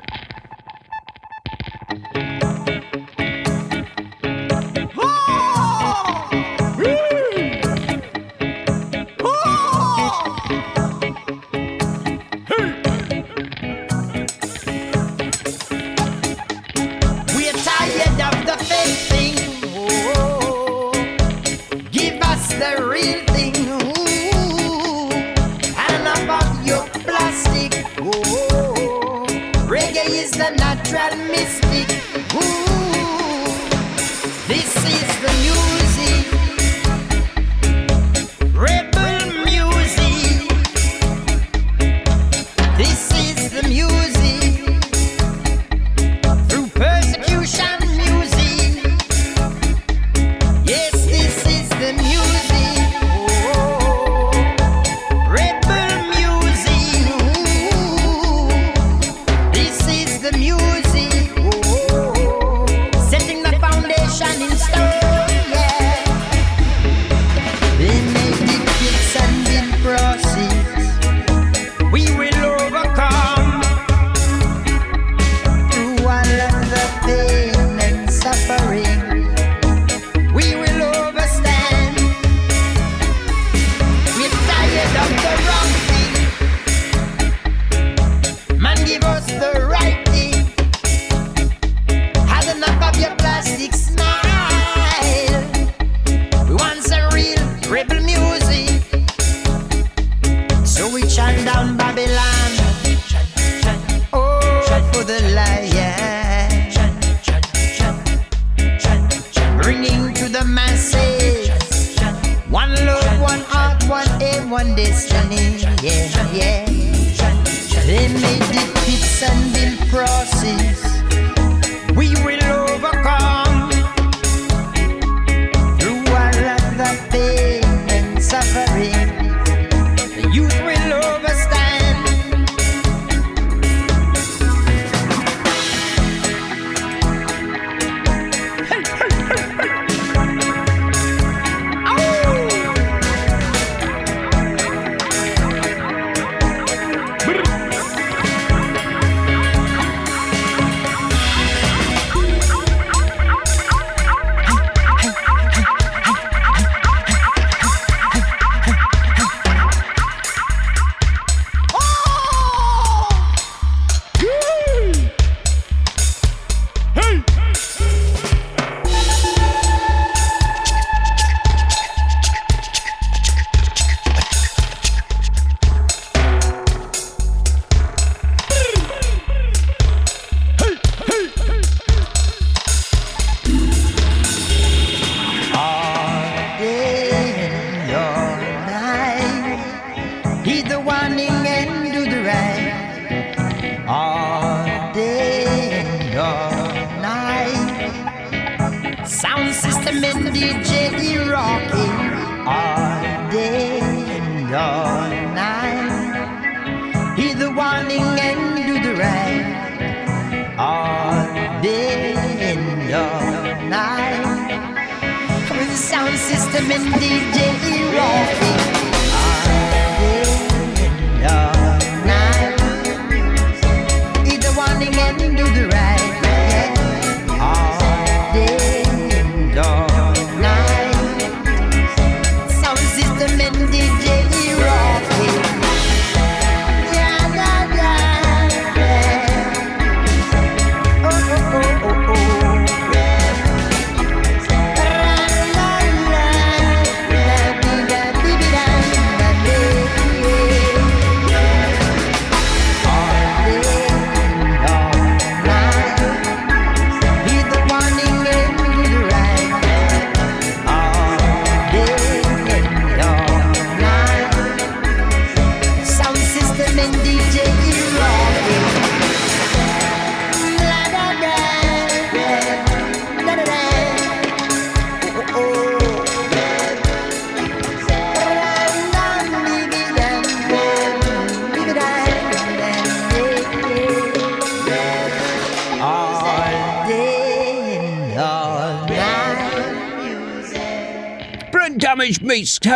night. From the sound system and DJ.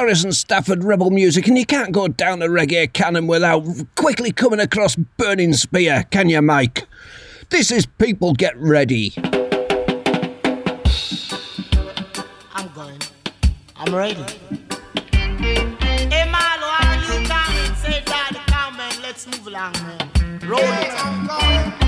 Harrison Stafford rebel music, and you can't go down a reggae canon without quickly coming across Burning Spear, can you, Mike? This is People Get Ready. I'm going. I'm ready. Hey, Marlo, are you coming? Say, Daddy, come, man. Let's move along, man. Roll it. I'm going.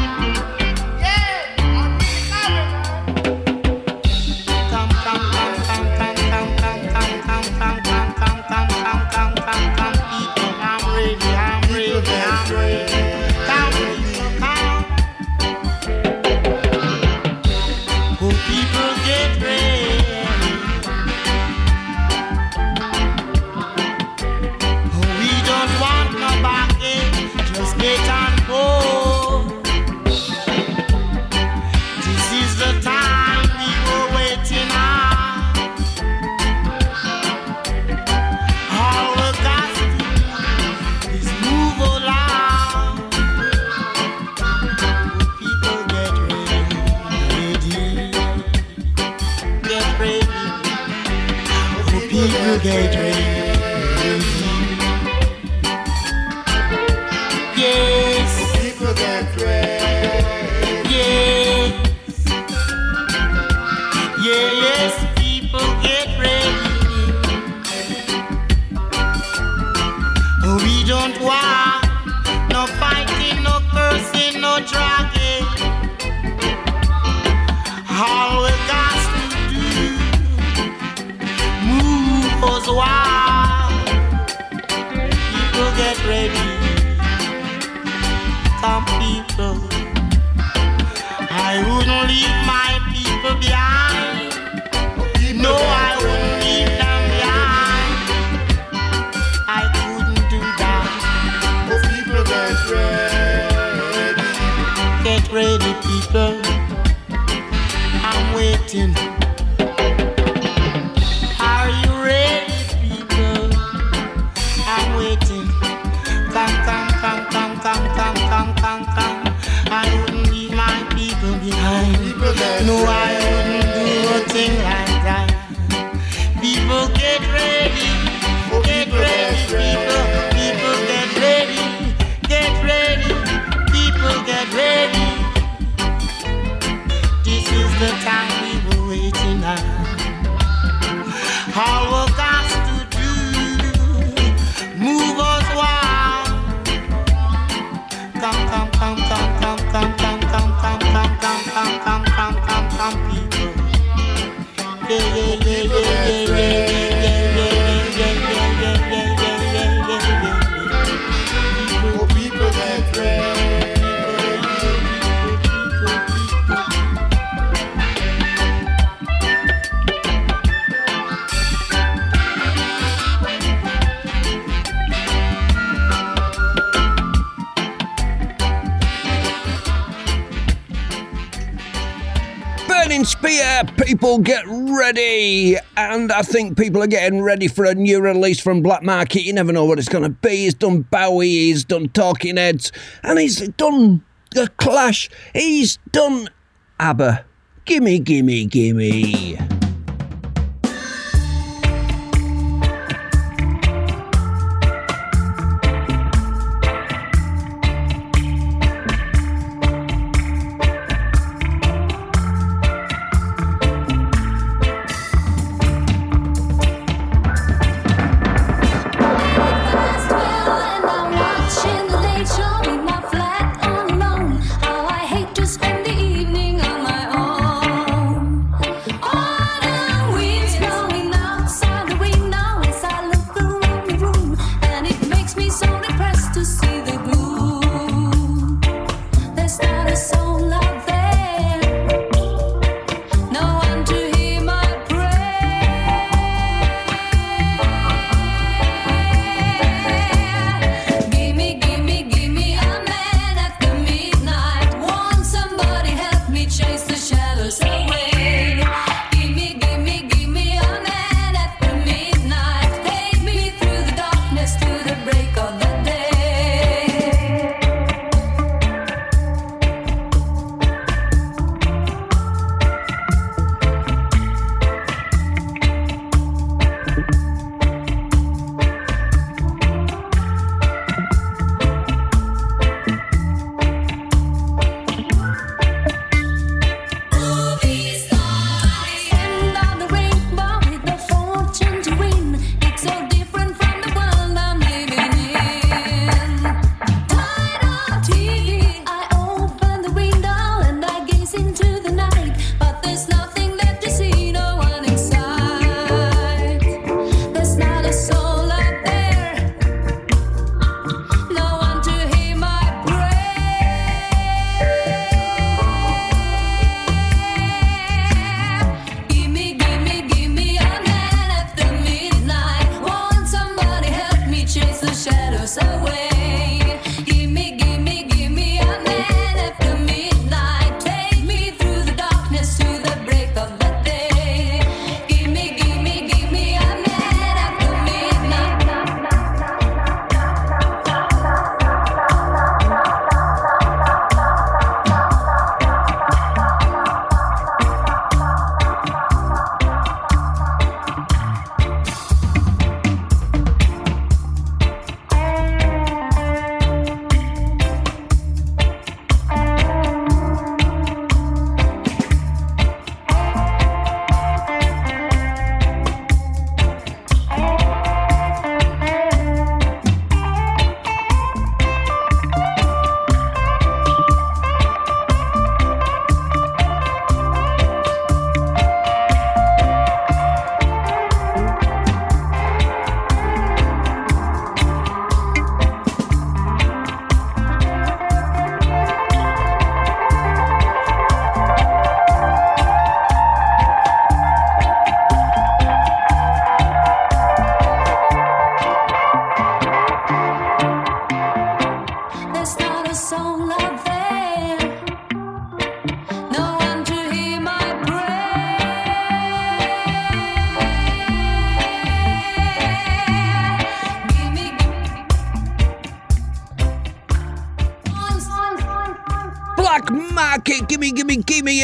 get ready, and I think people are getting ready for a new release from Black Market. You never know what it's going to be. He's done Bowie, he's done Talking Heads, and he's done The Clash, he's done ABBA. Gimme, gimme, gimme.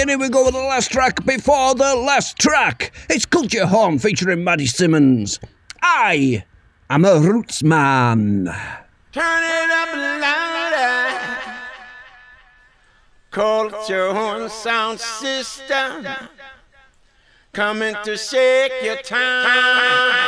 And here we go with the last track before the last track. It's Culture Horn featuring Maddie Simmons. I am a roots man. Turn it up louder. Culture Horn sound system. Coming to shake your town.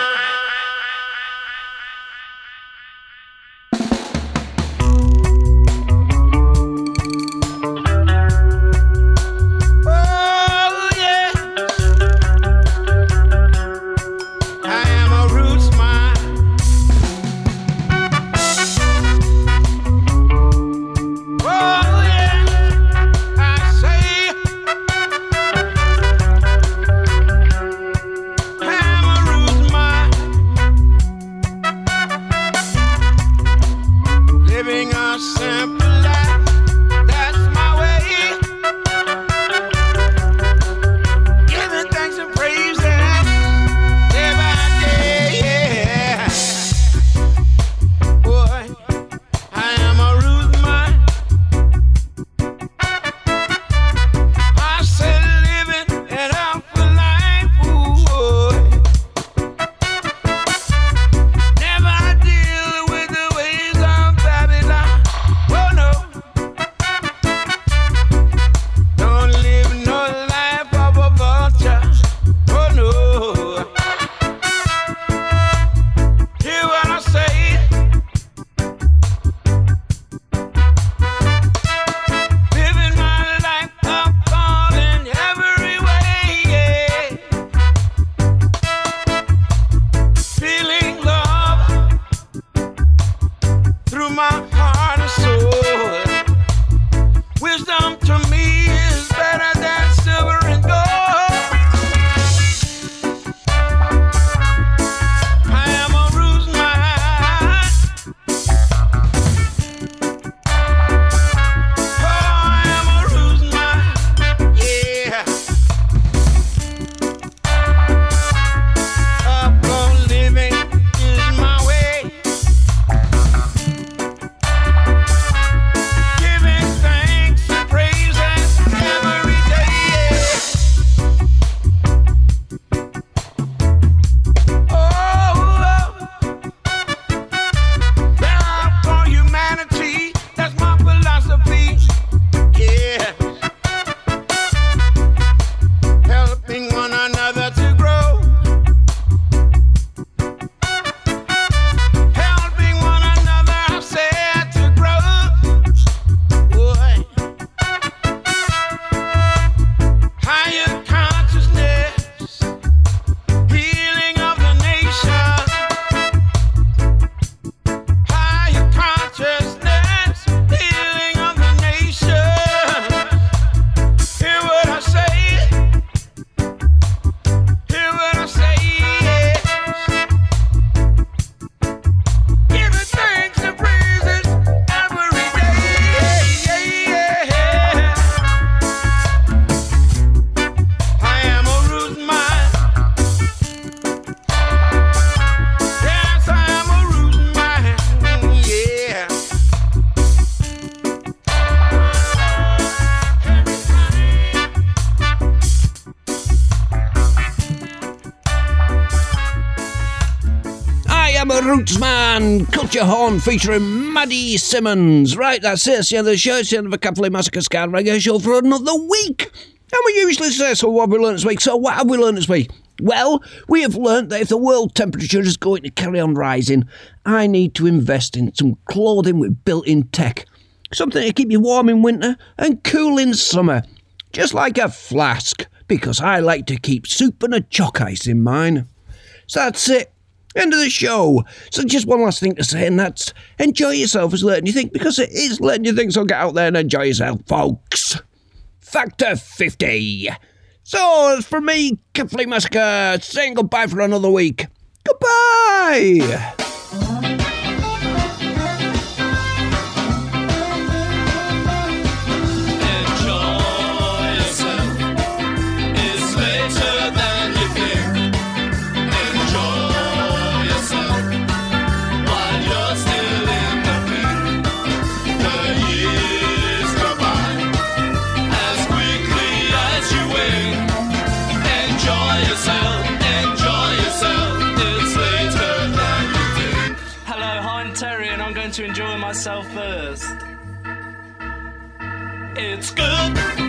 Culture Horn featuring Maddie Simmons. Right, that's it. It's the end of the show. It's the end of a Capital Massacre Ska Radio Show for another week. And we usually say, so what have we learned this week? So what have we learned this week? Well, we have learnt that if the world temperature is going to carry on rising, I need to invest in some clothing with built-in tech. Something to keep you warm in winter and cool in summer. Just like a flask, because I like to keep soup and a chalk ice in mine. So that's it. End of the show. So just one last thing to say, and that's enjoy yourself as letting you think, because it is letting you think, so get out there and enjoy yourself, folks. Factor 50. So, from me, Complete Massacre, saying goodbye for another week. Goodbye! It's good.